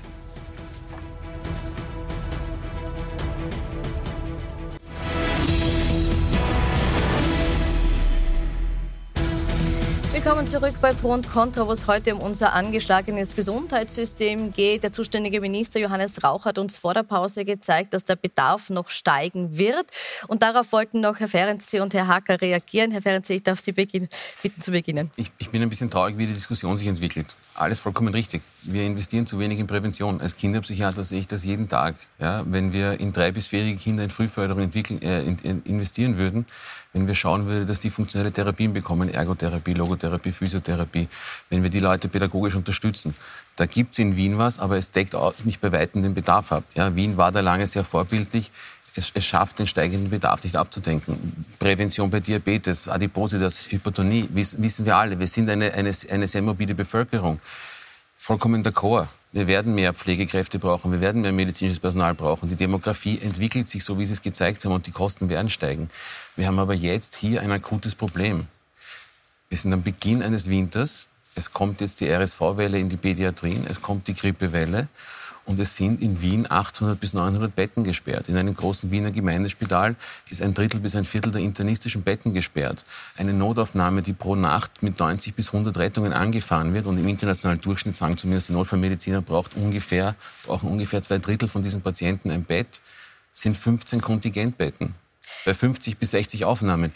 Willkommen zurück bei Pro und Contra, wo es heute um unser angeschlagenes Gesundheitssystem geht. Der zuständige Minister Johannes Rauch hat uns vor der Pause gezeigt, dass der Bedarf noch steigen wird. Und darauf wollten noch Herr Ferenczi und Herr Hacker reagieren. Herr Ferenczi, ich darf Sie bitten zu beginnen. Ich, ich bin ein bisschen traurig, wie die Diskussion sich entwickelt. Alles vollkommen richtig. Wir investieren zu wenig in Prävention. Als Kinderpsychiater sehe ich das jeden Tag. Ja, wenn wir in drei- bis vierjährige Kinder in Frühförderung entwickeln, äh, investieren würden, wenn wir schauen würden, dass die funktionelle Therapien bekommen, Ergotherapie, Logotherapie, Physiotherapie, wenn wir die Leute pädagogisch unterstützen. Da gibt es in Wien was, aber es deckt auch nicht bei Weitem den Bedarf ab. Ja, Wien war da lange sehr vorbildlich. Es, es, schafft den steigenden Bedarf nicht abzudenken. Prävention bei Diabetes, Adipositas, Hypertonie, wissen, wir alle. Wir sind eine, eine, eine sehr mobile Bevölkerung. Vollkommen d'accord. Wir werden mehr Pflegekräfte brauchen, wir werden mehr medizinisches Personal brauchen. Die Demografie entwickelt sich so, wie Sie es gezeigt haben, und die Kosten werden steigen. Wir haben aber jetzt hier ein akutes Problem. Wir sind am Beginn eines Winters. Es kommt jetzt die RSV-Welle in die Pädiatrien, es kommt die Grippewelle. Und es sind in Wien 800 bis 900 Betten gesperrt. In einem großen Wiener Gemeindespital ist ein Drittel bis ein Viertel der internistischen Betten gesperrt. Eine Notaufnahme, die pro Nacht mit 90 bis 100 Rettungen angefahren wird und im internationalen Durchschnitt sagen zumindest die Notfallmediziner braucht ungefähr, brauchen ungefähr zwei Drittel von diesen Patienten ein Bett, sind 15 Kontingentbetten bei 50 bis 60 Aufnahmen.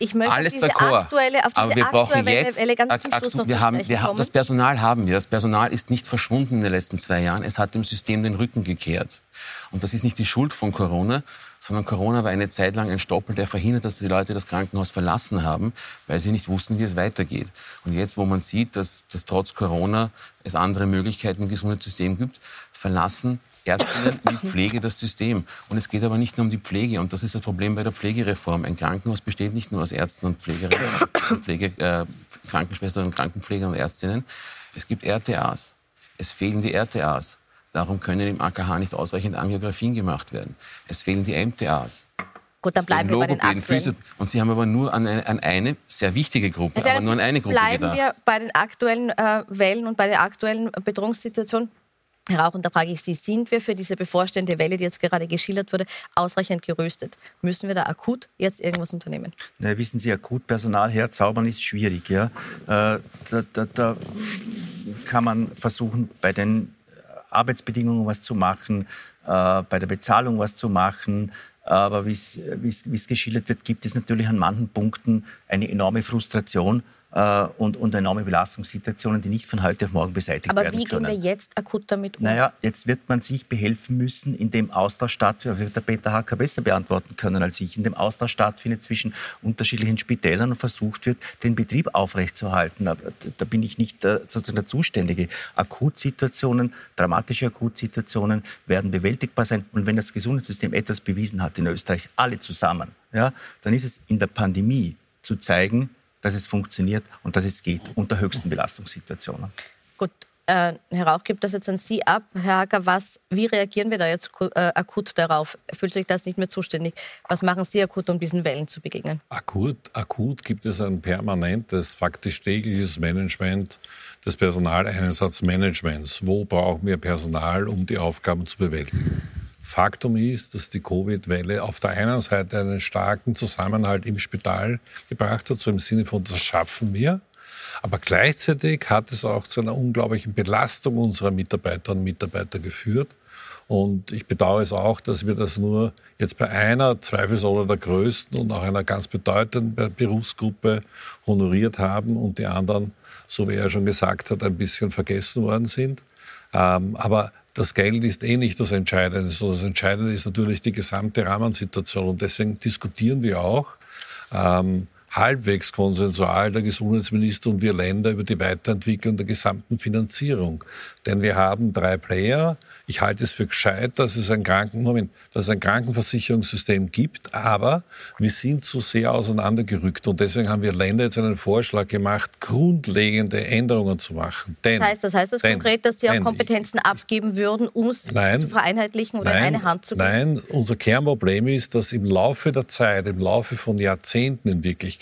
Ich möchte Alles auf diese aktuelle, auf diese aber wir brauchen jetzt, ganz zum Schluss noch wir haben, wir haben, Das Personal haben wir. Das Personal ist nicht verschwunden in den letzten zwei Jahren. Es hat dem System den Rücken gekehrt. Und das ist nicht die Schuld von Corona, sondern Corona war eine Zeit lang ein Stoppel, der verhindert, dass die Leute das Krankenhaus verlassen haben, weil sie nicht wussten, wie es weitergeht. Und jetzt, wo man sieht, dass, dass trotz Corona es andere Möglichkeiten im Gesundheitssystem gibt, verlassen Ärztinnen mit Pflege das System. Und es geht aber nicht nur um die Pflege. Und das ist das Problem bei der Pflegereform. Ein Krankenhaus besteht nicht nur aus Ärzten und Pflegerinnen, Pflege, äh, Krankenschwestern und Krankenpfleger und Ärztinnen. Es gibt RTAs. Es fehlen die RTAs. Darum können im AKH nicht ausreichend Angiografien gemacht werden. Es fehlen die MTAs. Gut, dann bleiben wir bei den aktuellen. Und Sie haben aber nur an eine, an eine sehr wichtige Gruppe, aber nur an eine Gruppe bleiben gedacht. Bleiben wir bei den aktuellen äh, Wellen und bei der aktuellen Bedrohungssituation. Herr Rauch, und da frage ich Sie, sind wir für diese bevorstehende Welle, die jetzt gerade geschildert wurde, ausreichend gerüstet? Müssen wir da akut jetzt irgendwas unternehmen? Na, wissen Sie, akut Personal herzaubern ist schwierig. Ja? Äh, da, da, da kann man versuchen, bei den Arbeitsbedingungen was zu machen, äh, bei der Bezahlung was zu machen. Aber wie es geschildert wird, gibt es natürlich an manchen Punkten eine enorme Frustration und, und enorme Belastungssituationen, die nicht von heute auf morgen beseitigt Aber werden können. Aber wie gehen wir jetzt akut damit um? Naja, jetzt wird man sich behelfen müssen, indem Austausch stattfindet, wird der Peter Hacker besser beantworten können als ich, indem Austausch stattfindet zwischen unterschiedlichen Spitälern und versucht wird, den Betrieb aufrechtzuerhalten. Aber da bin ich nicht äh, sozusagen der Zuständige. Akutsituationen, dramatische Akutsituationen werden bewältigbar sein. Und wenn das Gesundheitssystem etwas bewiesen hat in Österreich, alle zusammen, ja, dann ist es in der Pandemie zu zeigen, dass es funktioniert und dass es geht unter höchsten Belastungssituationen. Gut, äh, Herr Rauch gibt das jetzt an Sie ab. Herr Hacker, was, wie reagieren wir da jetzt äh, akut darauf? Fühlt sich das nicht mehr zuständig? Was machen Sie akut, um diesen Wellen zu begegnen? Akut, akut gibt es ein permanentes, faktisch tägliches Management des Personaleinsatzmanagements. Wo brauchen wir Personal, um die Aufgaben zu bewältigen? Faktum ist, dass die Covid-Welle auf der einen Seite einen starken Zusammenhalt im Spital gebracht hat, so im Sinne von, das schaffen wir. Aber gleichzeitig hat es auch zu einer unglaublichen Belastung unserer Mitarbeiterinnen und Mitarbeiter geführt. Und ich bedauere es auch, dass wir das nur jetzt bei einer, zweifelsohne der größten und auch einer ganz bedeutenden Berufsgruppe honoriert haben und die anderen, so wie er schon gesagt hat, ein bisschen vergessen worden sind. Ähm, aber das Geld ist eh nicht das Entscheidende. Das Entscheidende ist natürlich die gesamte Rahmensituation. Und deswegen diskutieren wir auch ähm, halbwegs konsensual der Gesundheitsminister und wir Länder über die Weiterentwicklung der gesamten Finanzierung. Denn wir haben drei Player. Ich halte es für gescheit, dass es ein, Kranken Moment, dass es ein Krankenversicherungssystem gibt, aber wir sind zu sehr auseinandergerückt und deswegen haben wir Länder jetzt einen Vorschlag gemacht, grundlegende Änderungen zu machen. Denn, das heißt, das heißt das denn, konkret, dass Sie auch Kompetenzen abgeben würden, um es zu vereinheitlichen oder nein, in eine Hand zu geben? Nein, unser Kernproblem ist, dass im Laufe der Zeit, im Laufe von Jahrzehnten in Wirklichkeit,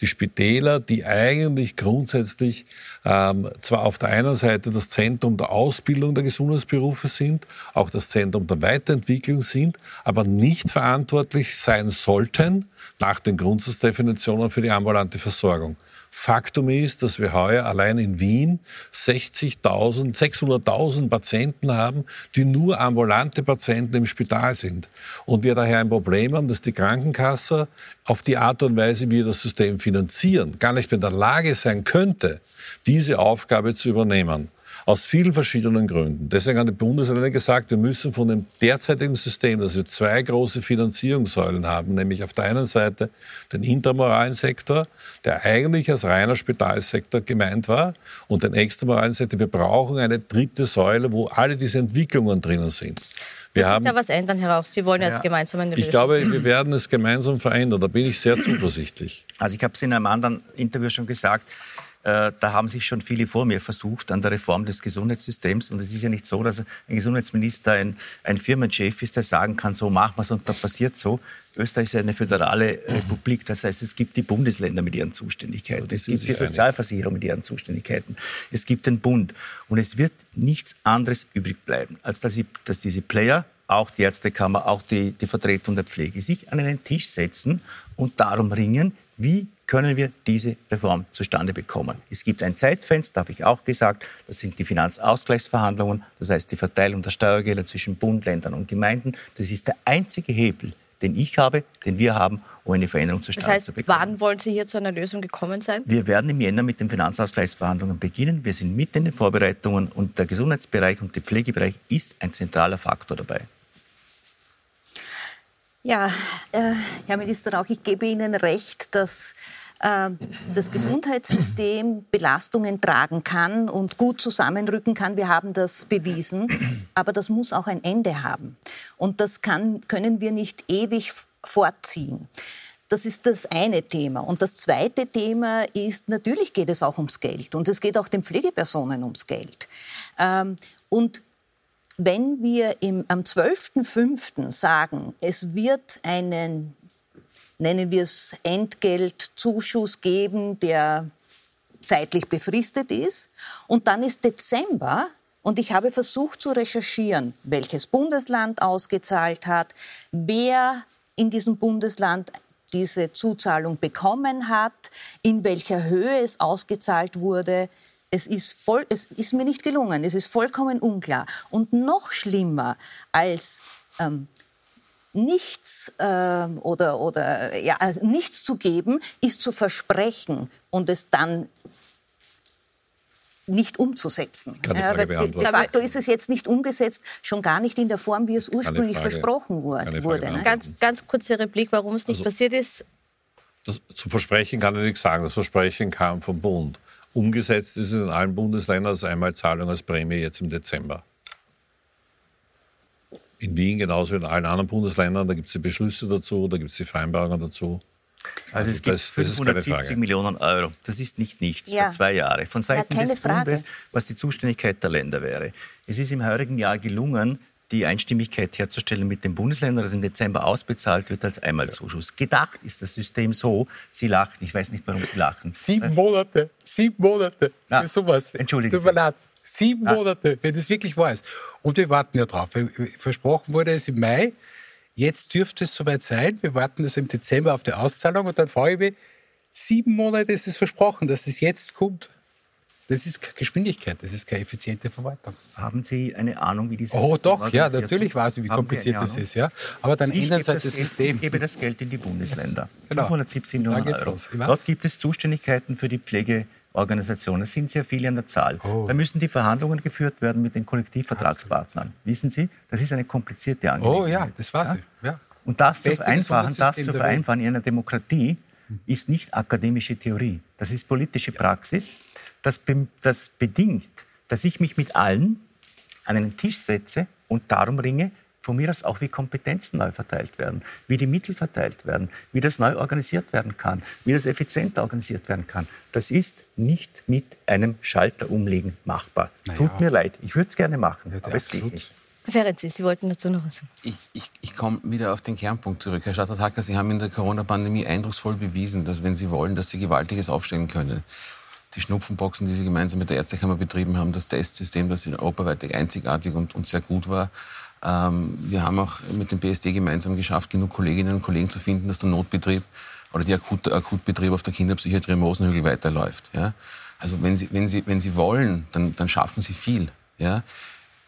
die Spitäler, die eigentlich grundsätzlich ähm, zwar auf der einen Seite das Zentrum der Ausbildung der Gesundheitsberufe sind, auch das Zentrum der Weiterentwicklung sind, aber nicht verantwortlich sein sollten nach den Grundsatzdefinitionen für die ambulante Versorgung. Faktum ist, dass wir heuer allein in Wien 60.000, 600.000 Patienten haben, die nur ambulante Patienten im Spital sind. Und wir daher ein Problem haben, dass die Krankenkasse auf die Art und Weise, wie wir das System finanzieren, gar nicht mehr in der Lage sein könnte, diese Aufgabe zu übernehmen. Aus vielen verschiedenen Gründen. Deswegen haben die Bundesländer gesagt, wir müssen von dem derzeitigen System, dass wir zwei große Finanzierungssäulen haben, nämlich auf der einen Seite den intermoralen Sektor, der eigentlich als reiner Spitalsektor gemeint war, und den extramoralen Sektor. Wir brauchen eine dritte Säule, wo alle diese Entwicklungen drinnen sind. Wir Wird haben, sich da was ändern, Herr Rauch? Sie wollen jetzt ja, gemeinsam eine Lösung. Ich glaube, wir werden es gemeinsam verändern. Da bin ich sehr zuversichtlich. Also ich habe es in einem anderen Interview schon gesagt. Äh, da haben sich schon viele vor mir versucht an der Reform des Gesundheitssystems. Und es ist ja nicht so, dass ein Gesundheitsminister ein, ein Firmenchef ist, der sagen kann, so machen wir es und da passiert so. Österreich ist ja eine föderale Republik. Das heißt, es gibt die Bundesländer mit ihren Zuständigkeiten. Es gibt die Sozialversicherung mit ihren Zuständigkeiten. Es gibt den Bund. Und es wird nichts anderes übrig bleiben, als dass, ich, dass diese Player, auch die Ärztekammer, auch die, die Vertretung der Pflege, sich an einen Tisch setzen und darum ringen, wie können wir diese Reform zustande bekommen. Es gibt ein Zeitfenster, habe ich auch gesagt, das sind die Finanzausgleichsverhandlungen, das heißt die Verteilung der Steuergelder zwischen Bund, Ländern und Gemeinden. Das ist der einzige Hebel, den ich habe, den wir haben, um eine Veränderung zustande das heißt, zu bekommen. Wann wollen Sie hier zu einer Lösung gekommen sein? Wir werden im Jänner mit den Finanzausgleichsverhandlungen beginnen. Wir sind mitten in den Vorbereitungen und der Gesundheitsbereich und der Pflegebereich ist ein zentraler Faktor dabei. Ja, äh, Herr Minister Rauch, ich gebe Ihnen recht, dass äh, das Gesundheitssystem Belastungen tragen kann und gut zusammenrücken kann. Wir haben das bewiesen. Aber das muss auch ein Ende haben. Und das kann, können wir nicht ewig fortziehen. Das ist das eine Thema. Und das zweite Thema ist, natürlich geht es auch ums Geld. Und es geht auch den Pflegepersonen ums Geld. Ähm, und wenn wir im, am 12.05. sagen, es wird einen, nennen wir es Entgeltzuschuss geben, der zeitlich befristet ist, und dann ist Dezember, und ich habe versucht zu recherchieren, welches Bundesland ausgezahlt hat, wer in diesem Bundesland diese Zuzahlung bekommen hat, in welcher Höhe es ausgezahlt wurde, es ist, voll, es ist mir nicht gelungen. Es ist vollkommen unklar. Und noch schlimmer als ähm, nichts äh, oder, oder ja, also nichts zu geben, ist zu versprechen und es dann nicht umzusetzen. Kann die Ja, de, facto ist es jetzt nicht umgesetzt, schon gar nicht in der Form, wie es ursprünglich Frage. versprochen wurde. wurde ne? Ganz, ganz kurze Replik, warum es nicht Also- passiert ist. Das, zu Versprechen kann ich nichts sagen. Das Versprechen kam vom Bund. Umgesetzt ist es in allen Bundesländern als Einmalzahlung als Prämie jetzt im Dezember. In Wien genauso wie in allen anderen Bundesländern. Da gibt es die Beschlüsse dazu, da gibt es die Vereinbarungen dazu. Also es gibt das- das ist keine 570 Frage. Millionen Euro. Das ist nicht nichts Ja. für zwei Jahre. Von Seiten keine des Frage. Bundes, was die Zuständigkeit der Länder wäre. Es ist im heurigen Jahr gelungen, die Einstimmigkeit herzustellen mit den Bundesländern, das im Dezember ausbezahlt wird als Einmalzuschuss. Gedacht ist das System so, Sie lachen, ich weiß nicht, warum Sie lachen. Sieben Monate, sieben Monate Na, für sowas. entschuldigen Tut mir leid. Sieben Ah. Monate, wenn das wirklich wahr ist. Und wir warten ja drauf. Versprochen wurde es im Mai. Jetzt dürfte es soweit sein. Wir warten also im Dezember auf die Auszahlung und dann frage ich mich, sieben Monate ist es versprochen, dass es jetzt kommt. Das ist keine Geschwindigkeit, das ist keine effiziente Verwaltung. Haben Sie eine Ahnung, wie dieses Oh doch, ja, natürlich weiß ich, wie Haben kompliziert das ist. Ja. Aber dann Ich ändern Sie halt das, System. ich gebe das Geld in die Bundesländer. Genau. 570 Da Millionen geht's Euro. Dort gibt es Zuständigkeiten für die Pflegeorganisationen. Es sind sehr viele an der Zahl. Oh. Da müssen die Verhandlungen geführt werden mit den Kollektivvertragspartnern. Wissen Sie, das ist eine komplizierte Angelegenheit. Oh ja, das weiß ich. Ja. Und das, Das zu vereinfachen, das zu vereinfachen in einer Demokratie ist nicht akademische Theorie. Das ist politische Praxis. Das, be das bedingt, dass ich mich mit allen an einen Tisch setze und darum ringe, von mir aus auch wie Kompetenzen neu verteilt werden, wie die Mittel verteilt werden, wie das neu organisiert werden kann, wie das effizienter organisiert werden kann. Das ist nicht mit einem Schalter umlegen machbar. Tut mir leid, ich würde es gerne machen, Ja, aber es geht nicht. Ferenzi, Sie wollten dazu noch was sagen. Ich, ich, ich komme wieder auf den Kernpunkt zurück. Herr Stadthacker, Sie haben in der Corona-Pandemie eindrucksvoll bewiesen, dass wenn Sie wollen, dass Sie Gewaltiges aufstellen können. Die Schnupfenboxen, die Sie gemeinsam mit der Ärztekammer betrieben haben, das Testsystem, das in europaweit einzigartig und, und sehr gut war. Ähm, wir haben auch mit dem PSD gemeinsam geschafft, genug Kolleginnen und Kollegen zu finden, dass der Notbetrieb oder der Akut, Akutbetrieb auf der Kinderpsychiatrie im Rosenhügel weiterläuft. Ja? Also wenn Sie, wenn, Sie, wenn Sie wollen, dann, dann schaffen Sie viel. Ja?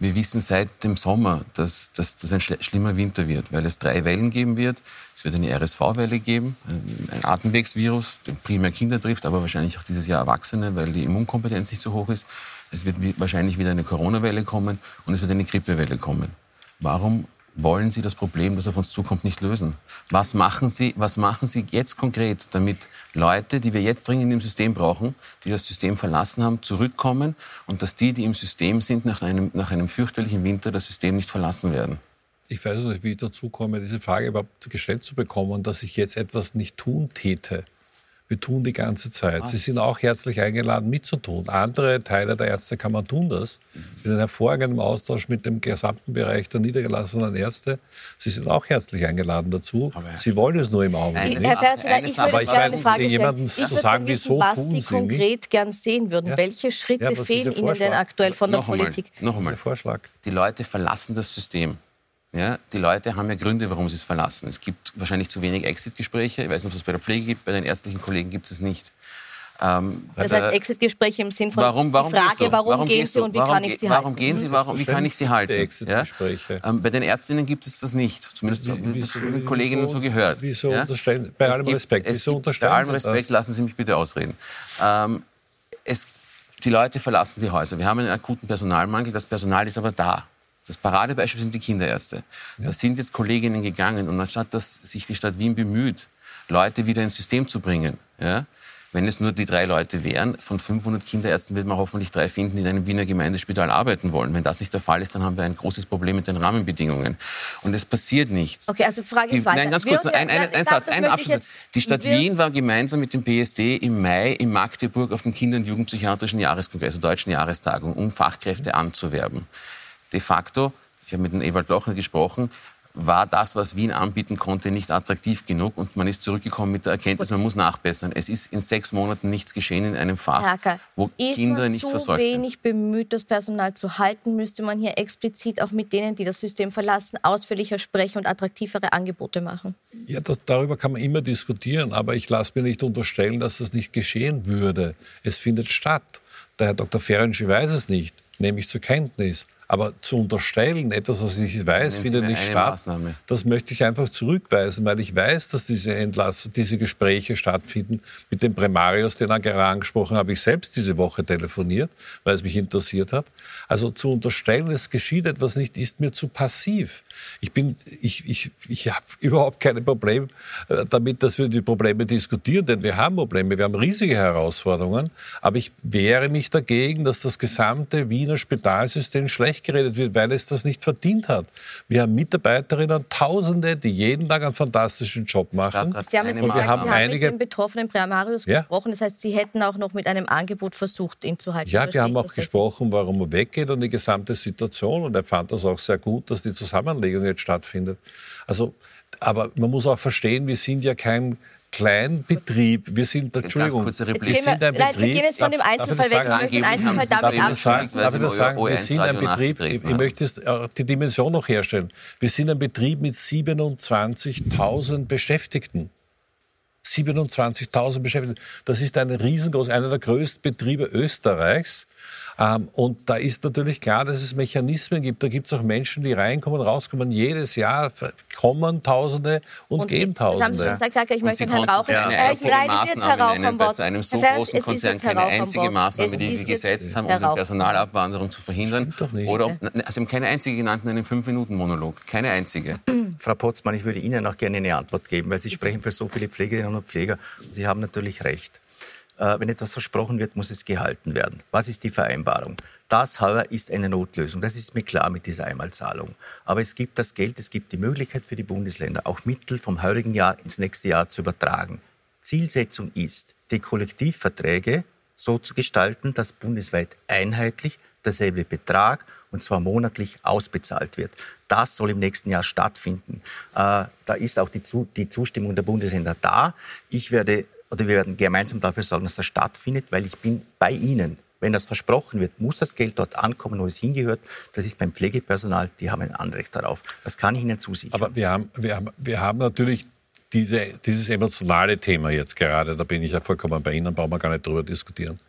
Wir wissen seit dem Sommer, dass, dass das ein schl- schlimmer Winter wird, weil es drei Wellen geben wird. Es wird eine RSV-Welle geben, ein- ein Atemwegsvirus, der primär Kinder trifft, aber wahrscheinlich auch dieses Jahr Erwachsene, weil die Immunkompetenz nicht so hoch ist. Es wird wi- wahrscheinlich wieder eine Corona-Welle kommen und es wird eine Grippewelle kommen. Warum wollen Sie das Problem, das auf uns zukommt, nicht lösen? Was machen Sie, was machen Sie jetzt konkret, damit Leute, die wir jetzt dringend im System brauchen, die das System verlassen haben, zurückkommen und dass die, die im System sind, nach einem, nach einem fürchterlichen Winter das System nicht verlassen werden? Ich weiß nicht, wie ich dazu komme, diese Frage überhaupt gestellt zu bekommen, dass ich jetzt etwas nicht tun täte. Wir tun die ganze Zeit. Sie sind auch herzlich eingeladen, mitzutun. Andere Teile der Ärztekammer tun das. Ich bin in hervorragendem Austausch mit dem gesamten Bereich der niedergelassenen Ärzte. Sie sind auch herzlich eingeladen dazu. Aber- Sie wollen es nur im Augenblick nicht. Herr eine ich würde ich gerne eine Frage stellen. jemanden Ich zu würde sagen, wissen, wieso was tun Sie konkret gern sehen würden. Ja. Welche Schritte Ja, was fehlen Ihnen denn aktuell von der noch einmal, Politik? noch einmal. Vorschlag. Die Leute verlassen das System. Ja, die Leute haben ja Gründe, warum sie es verlassen. Es gibt wahrscheinlich zu wenig Exit-Gespräche. Ich weiß nicht, ob es das bei der Pflege gibt, bei den ärztlichen Kollegen gibt es nicht. Ähm, Das bei heißt Exit-Gespräche im Sinn von Warum, warum die Frage, gehst du? warum, gehen Sie und wie warum, kann ich Sie Warum halten? gehen Sie? Warum, wie kann ich Sie halten? Exit-Gespräche. Ähm, bei den Ärztinnen gibt es das nicht. Zumindest Wie- wird wieso- von den Kolleginnen so gehört. wieso ja? unterstellen- bei Es allem gibt- Respekt, es wieso gibt- unterstellen Bei allem Sie das? Respekt, lassen Sie mich bitte ausreden. Ähm, es, die Leute verlassen die Häuser. Wir haben einen akuten Personalmangel. Das Personal ist aber da. Das Paradebeispiel sind die Kinderärzte. Da sind jetzt Kolleginnen gegangen und anstatt dass sich die Stadt Wien bemüht, Leute wieder ins System zu bringen, ja, wenn es nur die drei Leute wären, von 500 Kinderärzten wird man hoffentlich drei finden, die in einem Wiener Gemeindespital arbeiten wollen. Wenn das nicht der Fall ist, dann haben wir ein großes Problem mit den Rahmenbedingungen. Und es passiert nichts. Okay, also frage Die, nein, ganz Wir kurz, unter- ein, ein, ein Satz, ein Abschluss. Die Stadt wir- Wien war gemeinsam mit dem PSD im Mai in Magdeburg auf dem Kinder- und Jugendpsychiatrischen Jahreskongress, der Deutschen Jahrestagung, um Fachkräfte anzuwerben. De facto, ich habe mit dem Ewald Lochner gesprochen, war das, was Wien anbieten konnte, nicht attraktiv genug und man ist zurückgekommen mit der Erkenntnis, man muss nachbessern. Es ist in sechs Monaten nichts geschehen in einem Fach, Herr Hacker, wo ist Kinder man nicht zu versorgt sind. wenig bemüht, das Personal zu halten, müsste man hier explizit auch mit denen, die das System verlassen, ausführlicher sprechen und attraktivere Angebote machen. Ja, das, darüber kann man immer diskutieren, aber ich lasse mir nicht unterstellen, dass das nicht geschehen würde. Es findet statt. Der Herr Dr. Ferenczi weiß es nicht, nehme ich zur Kenntnis. Aber zu unterstellen, etwas, was ich weiß, findet nicht statt, Maßnahme. das möchte ich einfach zurückweisen, weil ich weiß, dass diese Entlass diese Gespräche stattfinden. Mit dem Primarius, den er gerade angesprochen habe ich selbst diese Woche telefoniert, weil es mich interessiert hat. Also zu unterstellen, es geschieht etwas nicht, ist mir zu passiv. Ich, bin, ich, ich, ich habe überhaupt kein Problem äh, damit, dass wir die Probleme diskutieren, denn wir haben Probleme, wir haben riesige Herausforderungen. Aber ich wehre mich dagegen, dass das gesamte Wiener Spitalsystem schlecht geredet wird, weil es das nicht verdient hat. Wir haben Mitarbeiterinnen, Tausende, die jeden Tag einen fantastischen Job machen. Sie haben jetzt gesagt, haben Sie haben einige- mit dem betroffenen Primarius Ja. gesprochen. Das heißt, Sie hätten auch noch mit einem Angebot versucht, ihn zu halten. Ja, Verstehe wir haben auch gesprochen, warum er weggeht und die gesamte Situation. Und er fand das auch sehr gut, dass die Zusammenlegung jetzt stattfindet. Also, aber man muss auch verstehen, wir sind ja kein Kleinbetrieb. Wir sind, Entschuldigung, gehen wir, sind ein nein, wir Betrieb- gehen jetzt von dem Einzelfall weg. Ich sagen? möchte den Einzelfall damit Darf ich abschließen. sagen? abschließen. Darf ich das sagen? Wir OE1 sind ein Betrieb, ich, ich möchte äh, die Dimension noch herstellen. Wir sind ein Betrieb mit 27.000 Beschäftigten. 27.000 Beschäftigte. Das ist ein riesengroß, einer der größten Betriebe Österreichs. Ähm, und da ist natürlich klar, dass es Mechanismen gibt. Da gibt es auch Menschen, die reinkommen, rauskommen. Jedes Jahr kommen Tausende und, gehen Das haben Sie schon Tausende. gesagt, Sag, ich Und möchte Sie Herrn konnten Rauch keine Äh, es ist jetzt Herr nennen, bei einem so Herr großen Konzern keine einzige. Maßnahme, Es die Sie gesetzt haben, um die. Personalabwanderung zu verhindern. doch nicht. Oder, also Sie haben keine einzige genannt in einem Fünf-Minuten-Monolog. Keine einzige. Frau Potzmann, ich würde Ihnen auch gerne eine Antwort geben, weil Sie sprechen für so viele Pflegerinnen und Pfleger. Und Sie haben natürlich recht. Äh, wenn etwas versprochen wird, muss es gehalten werden. Was ist die Vereinbarung? Das ist eine Notlösung. Das ist mir klar mit dieser Einmalzahlung. Aber es gibt das Geld, es gibt die Möglichkeit für die Bundesländer, auch Mittel vom heurigen Jahr ins nächste Jahr zu übertragen. Zielsetzung ist, die Kollektivverträge so zu gestalten, dass bundesweit einheitlich derselbe Betrag und zwar monatlich ausbezahlt wird. Das soll im nächsten Jahr stattfinden. Äh, da ist auch die, Zu die Zustimmung der Bundesländer da. Ich werde oder wir werden gemeinsam dafür sorgen, dass das stattfindet, weil ich bin bei Ihnen. Wenn das versprochen wird, muss das Geld dort ankommen, wo es hingehört. Das ist beim Pflegepersonal, die haben ein Anrecht darauf. Das kann ich Ihnen zusichern. Aber wir haben, wir haben, wir haben natürlich diese, dieses emotionale Thema jetzt gerade. Da bin ich ja vollkommen bei Ihnen, brauchen wir gar nicht drüber diskutieren.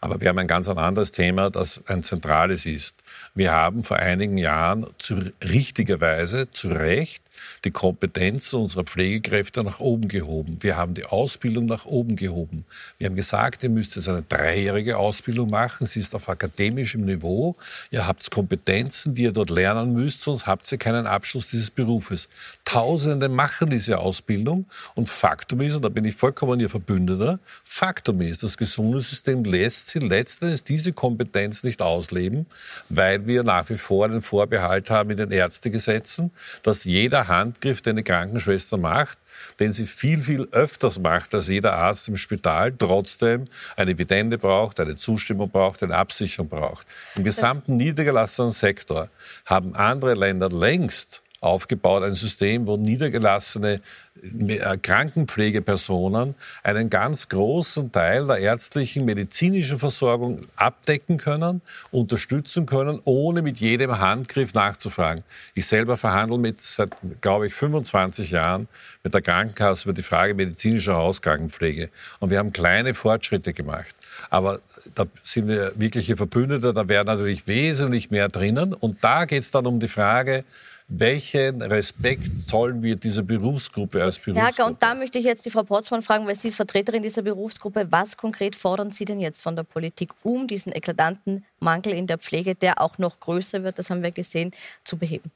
Aber wir haben ein ganz anderes Thema, das ein zentrales ist. Wir haben vor einigen Jahren zu, richtigerweise, zu Recht, die Kompetenz unserer Pflegekräfte nach oben gehoben. Wir haben die Ausbildung nach oben gehoben. Wir haben gesagt, ihr müsst jetzt eine dreijährige Ausbildung machen. Sie ist auf akademischem Niveau. Ihr habt Kompetenzen, die ihr dort lernen müsst, sonst habt ihr keinen Abschluss dieses Berufes. Tausende machen diese Ausbildung und Faktum ist, und da bin ich vollkommen Ihr Verbündeter, Faktum ist, das Gesundheitssystem lässt sie letztendlich diese Kompetenz nicht ausleben, weil wir nach wie vor einen Vorbehalt haben in den Ärztegesetzen, dass jeder Handgriff, den eine Krankenschwester macht, den sie viel, viel öfters macht als jeder Arzt im Spital, trotzdem eine Evidente braucht, eine Zustimmung braucht, eine Absicherung braucht. Im gesamten niedergelassenen Sektor haben andere Länder längst aufgebaut, ein System, wo niedergelassene äh, Krankenpflegepersonen einen ganz großen Teil der ärztlichen, medizinischen Versorgung abdecken können, unterstützen können, ohne mit jedem Handgriff nachzufragen. Ich selber verhandle mit, seit, glaube ich, 25 Jahren mit der Krankenkasse über die Frage medizinischer Hauskrankenpflege. Und wir haben kleine Fortschritte gemacht. Aber da sind wir wirkliche Verbündete, da wäre natürlich wesentlich mehr drinnen. Und da geht es dann um die Frage, welchen Respekt zollen wir dieser Berufsgruppe als Berufsgruppe? Hacker, und da möchte ich jetzt die Frau Potzmann fragen, weil sie ist Vertreterin dieser Berufsgruppe. Was konkret fordern Sie denn jetzt von der Politik, um diesen eklatanten Mangel in der Pflege, der auch noch größer wird, das haben wir gesehen, zu beheben?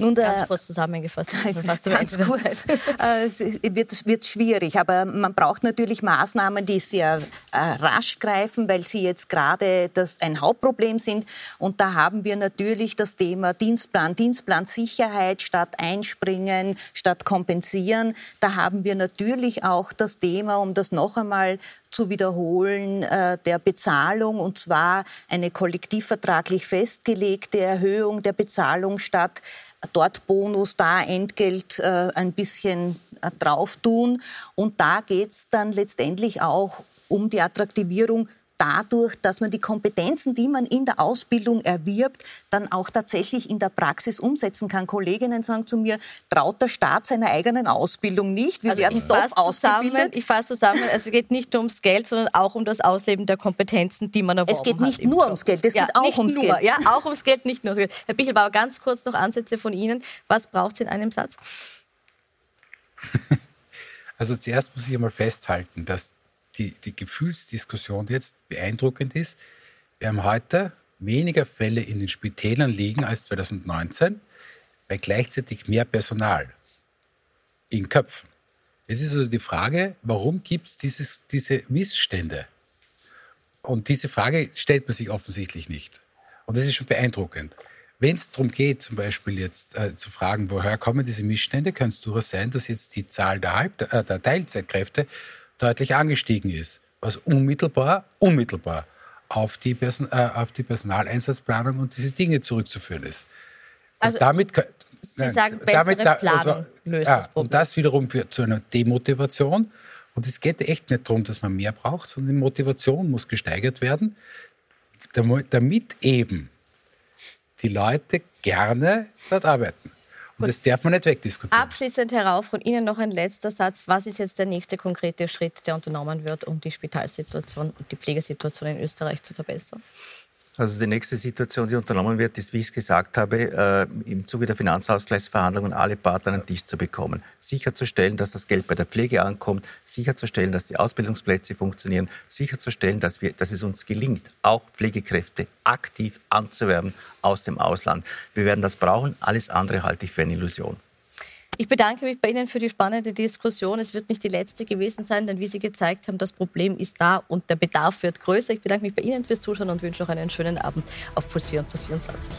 Nun, der, Ganz kurz zusammengefasst. Ganz kurz. Äh, wird, wird schwierig, aber man braucht natürlich Maßnahmen, die sehr äh, rasch greifen, weil sie jetzt gerade das ein Hauptproblem sind. Und da haben wir natürlich das Thema Dienstplan, Dienstplansicherheit statt einspringen, statt kompensieren. Da haben wir natürlich auch das Thema, um das noch einmal zu wiederholen, äh, der Bezahlung, und zwar eine kollektivvertraglich festgelegte Erhöhung der Bezahlung statt dort Bonus, da Entgelt äh, ein bisschen äh, drauf tun. Und da geht es dann letztendlich auch um die Attraktivierung dadurch, dass man die Kompetenzen, die man in der Ausbildung erwirbt, dann auch tatsächlich in der Praxis umsetzen kann. Kolleginnen sagen zu mir, traut der Staat seiner eigenen Ausbildung nicht. Wir also werden top ausgebildet. Ich fasse zusammen, also es geht nicht nur ums Geld, sondern auch um das Ausleben der Kompetenzen, die man erworben hat. Es geht nicht nur ums Geld, es ja, geht auch ums nur, Geld. Ja, auch ums Geld, nicht nur ums Geld. Herr Bichelbauer, ganz kurz noch Ansätze von Ihnen. Was braucht es in einem Satz? Also zuerst muss ich einmal festhalten, dass die, die Gefühlsdiskussion jetzt beeindruckend ist. Wir haben heute weniger Fälle in den Spitälern liegen als 2019, bei gleichzeitig mehr Personal in Köpfen. Es ist also die Frage, warum gibt es diese Missstände? Und diese Frage stellt man sich offensichtlich nicht. Und das ist schon beeindruckend. Wenn es darum geht, zum Beispiel jetzt äh, zu fragen, woher kommen diese Missstände, kann es durchaus sein, dass jetzt die Zahl der, Halb äh, der Teilzeitkräfte deutlich angestiegen ist, was unmittelbar, unmittelbar auf die, Person, äh, auf die Personaleinsatzplanung und diese Dinge zurückzuführen ist. Also damit, Sie nein, sagen, bessere damit, da, Planung löst ja, das Problem. Und das wiederum führt zu einer Demotivation. Und es geht echt nicht darum, dass man mehr braucht, sondern die Motivation muss gesteigert werden, damit eben die Leute gerne dort arbeiten. Und das darf man nicht wegdiskutieren. Abschließend herauf von Ihnen noch ein letzter Satz. Was ist jetzt der nächste konkrete Schritt, der unternommen wird, um die Spitalsituation und die Pflegesituation in Österreich zu verbessern? Also die nächste Situation, die unternommen wird, ist, wie ich es gesagt habe, äh, im Zuge der Finanzausgleichsverhandlungen alle Partner an den Tisch zu bekommen. Sicherzustellen, dass das Geld bei der Pflege ankommt, sicherzustellen, dass die Ausbildungsplätze funktionieren, sicherzustellen, dass, wir, dass es uns gelingt, auch Pflegekräfte aktiv anzuwerben aus dem Ausland. Wir werden das brauchen. Alles andere halte ich für eine Illusion. Ich bedanke mich bei Ihnen für die spannende Diskussion. Es wird nicht die letzte gewesen sein, denn wie Sie gezeigt haben, das Problem ist da und der Bedarf wird größer. Ich bedanke mich bei Ihnen fürs Zuschauen und wünsche noch einen schönen Abend auf Puls 4 und Puls 24.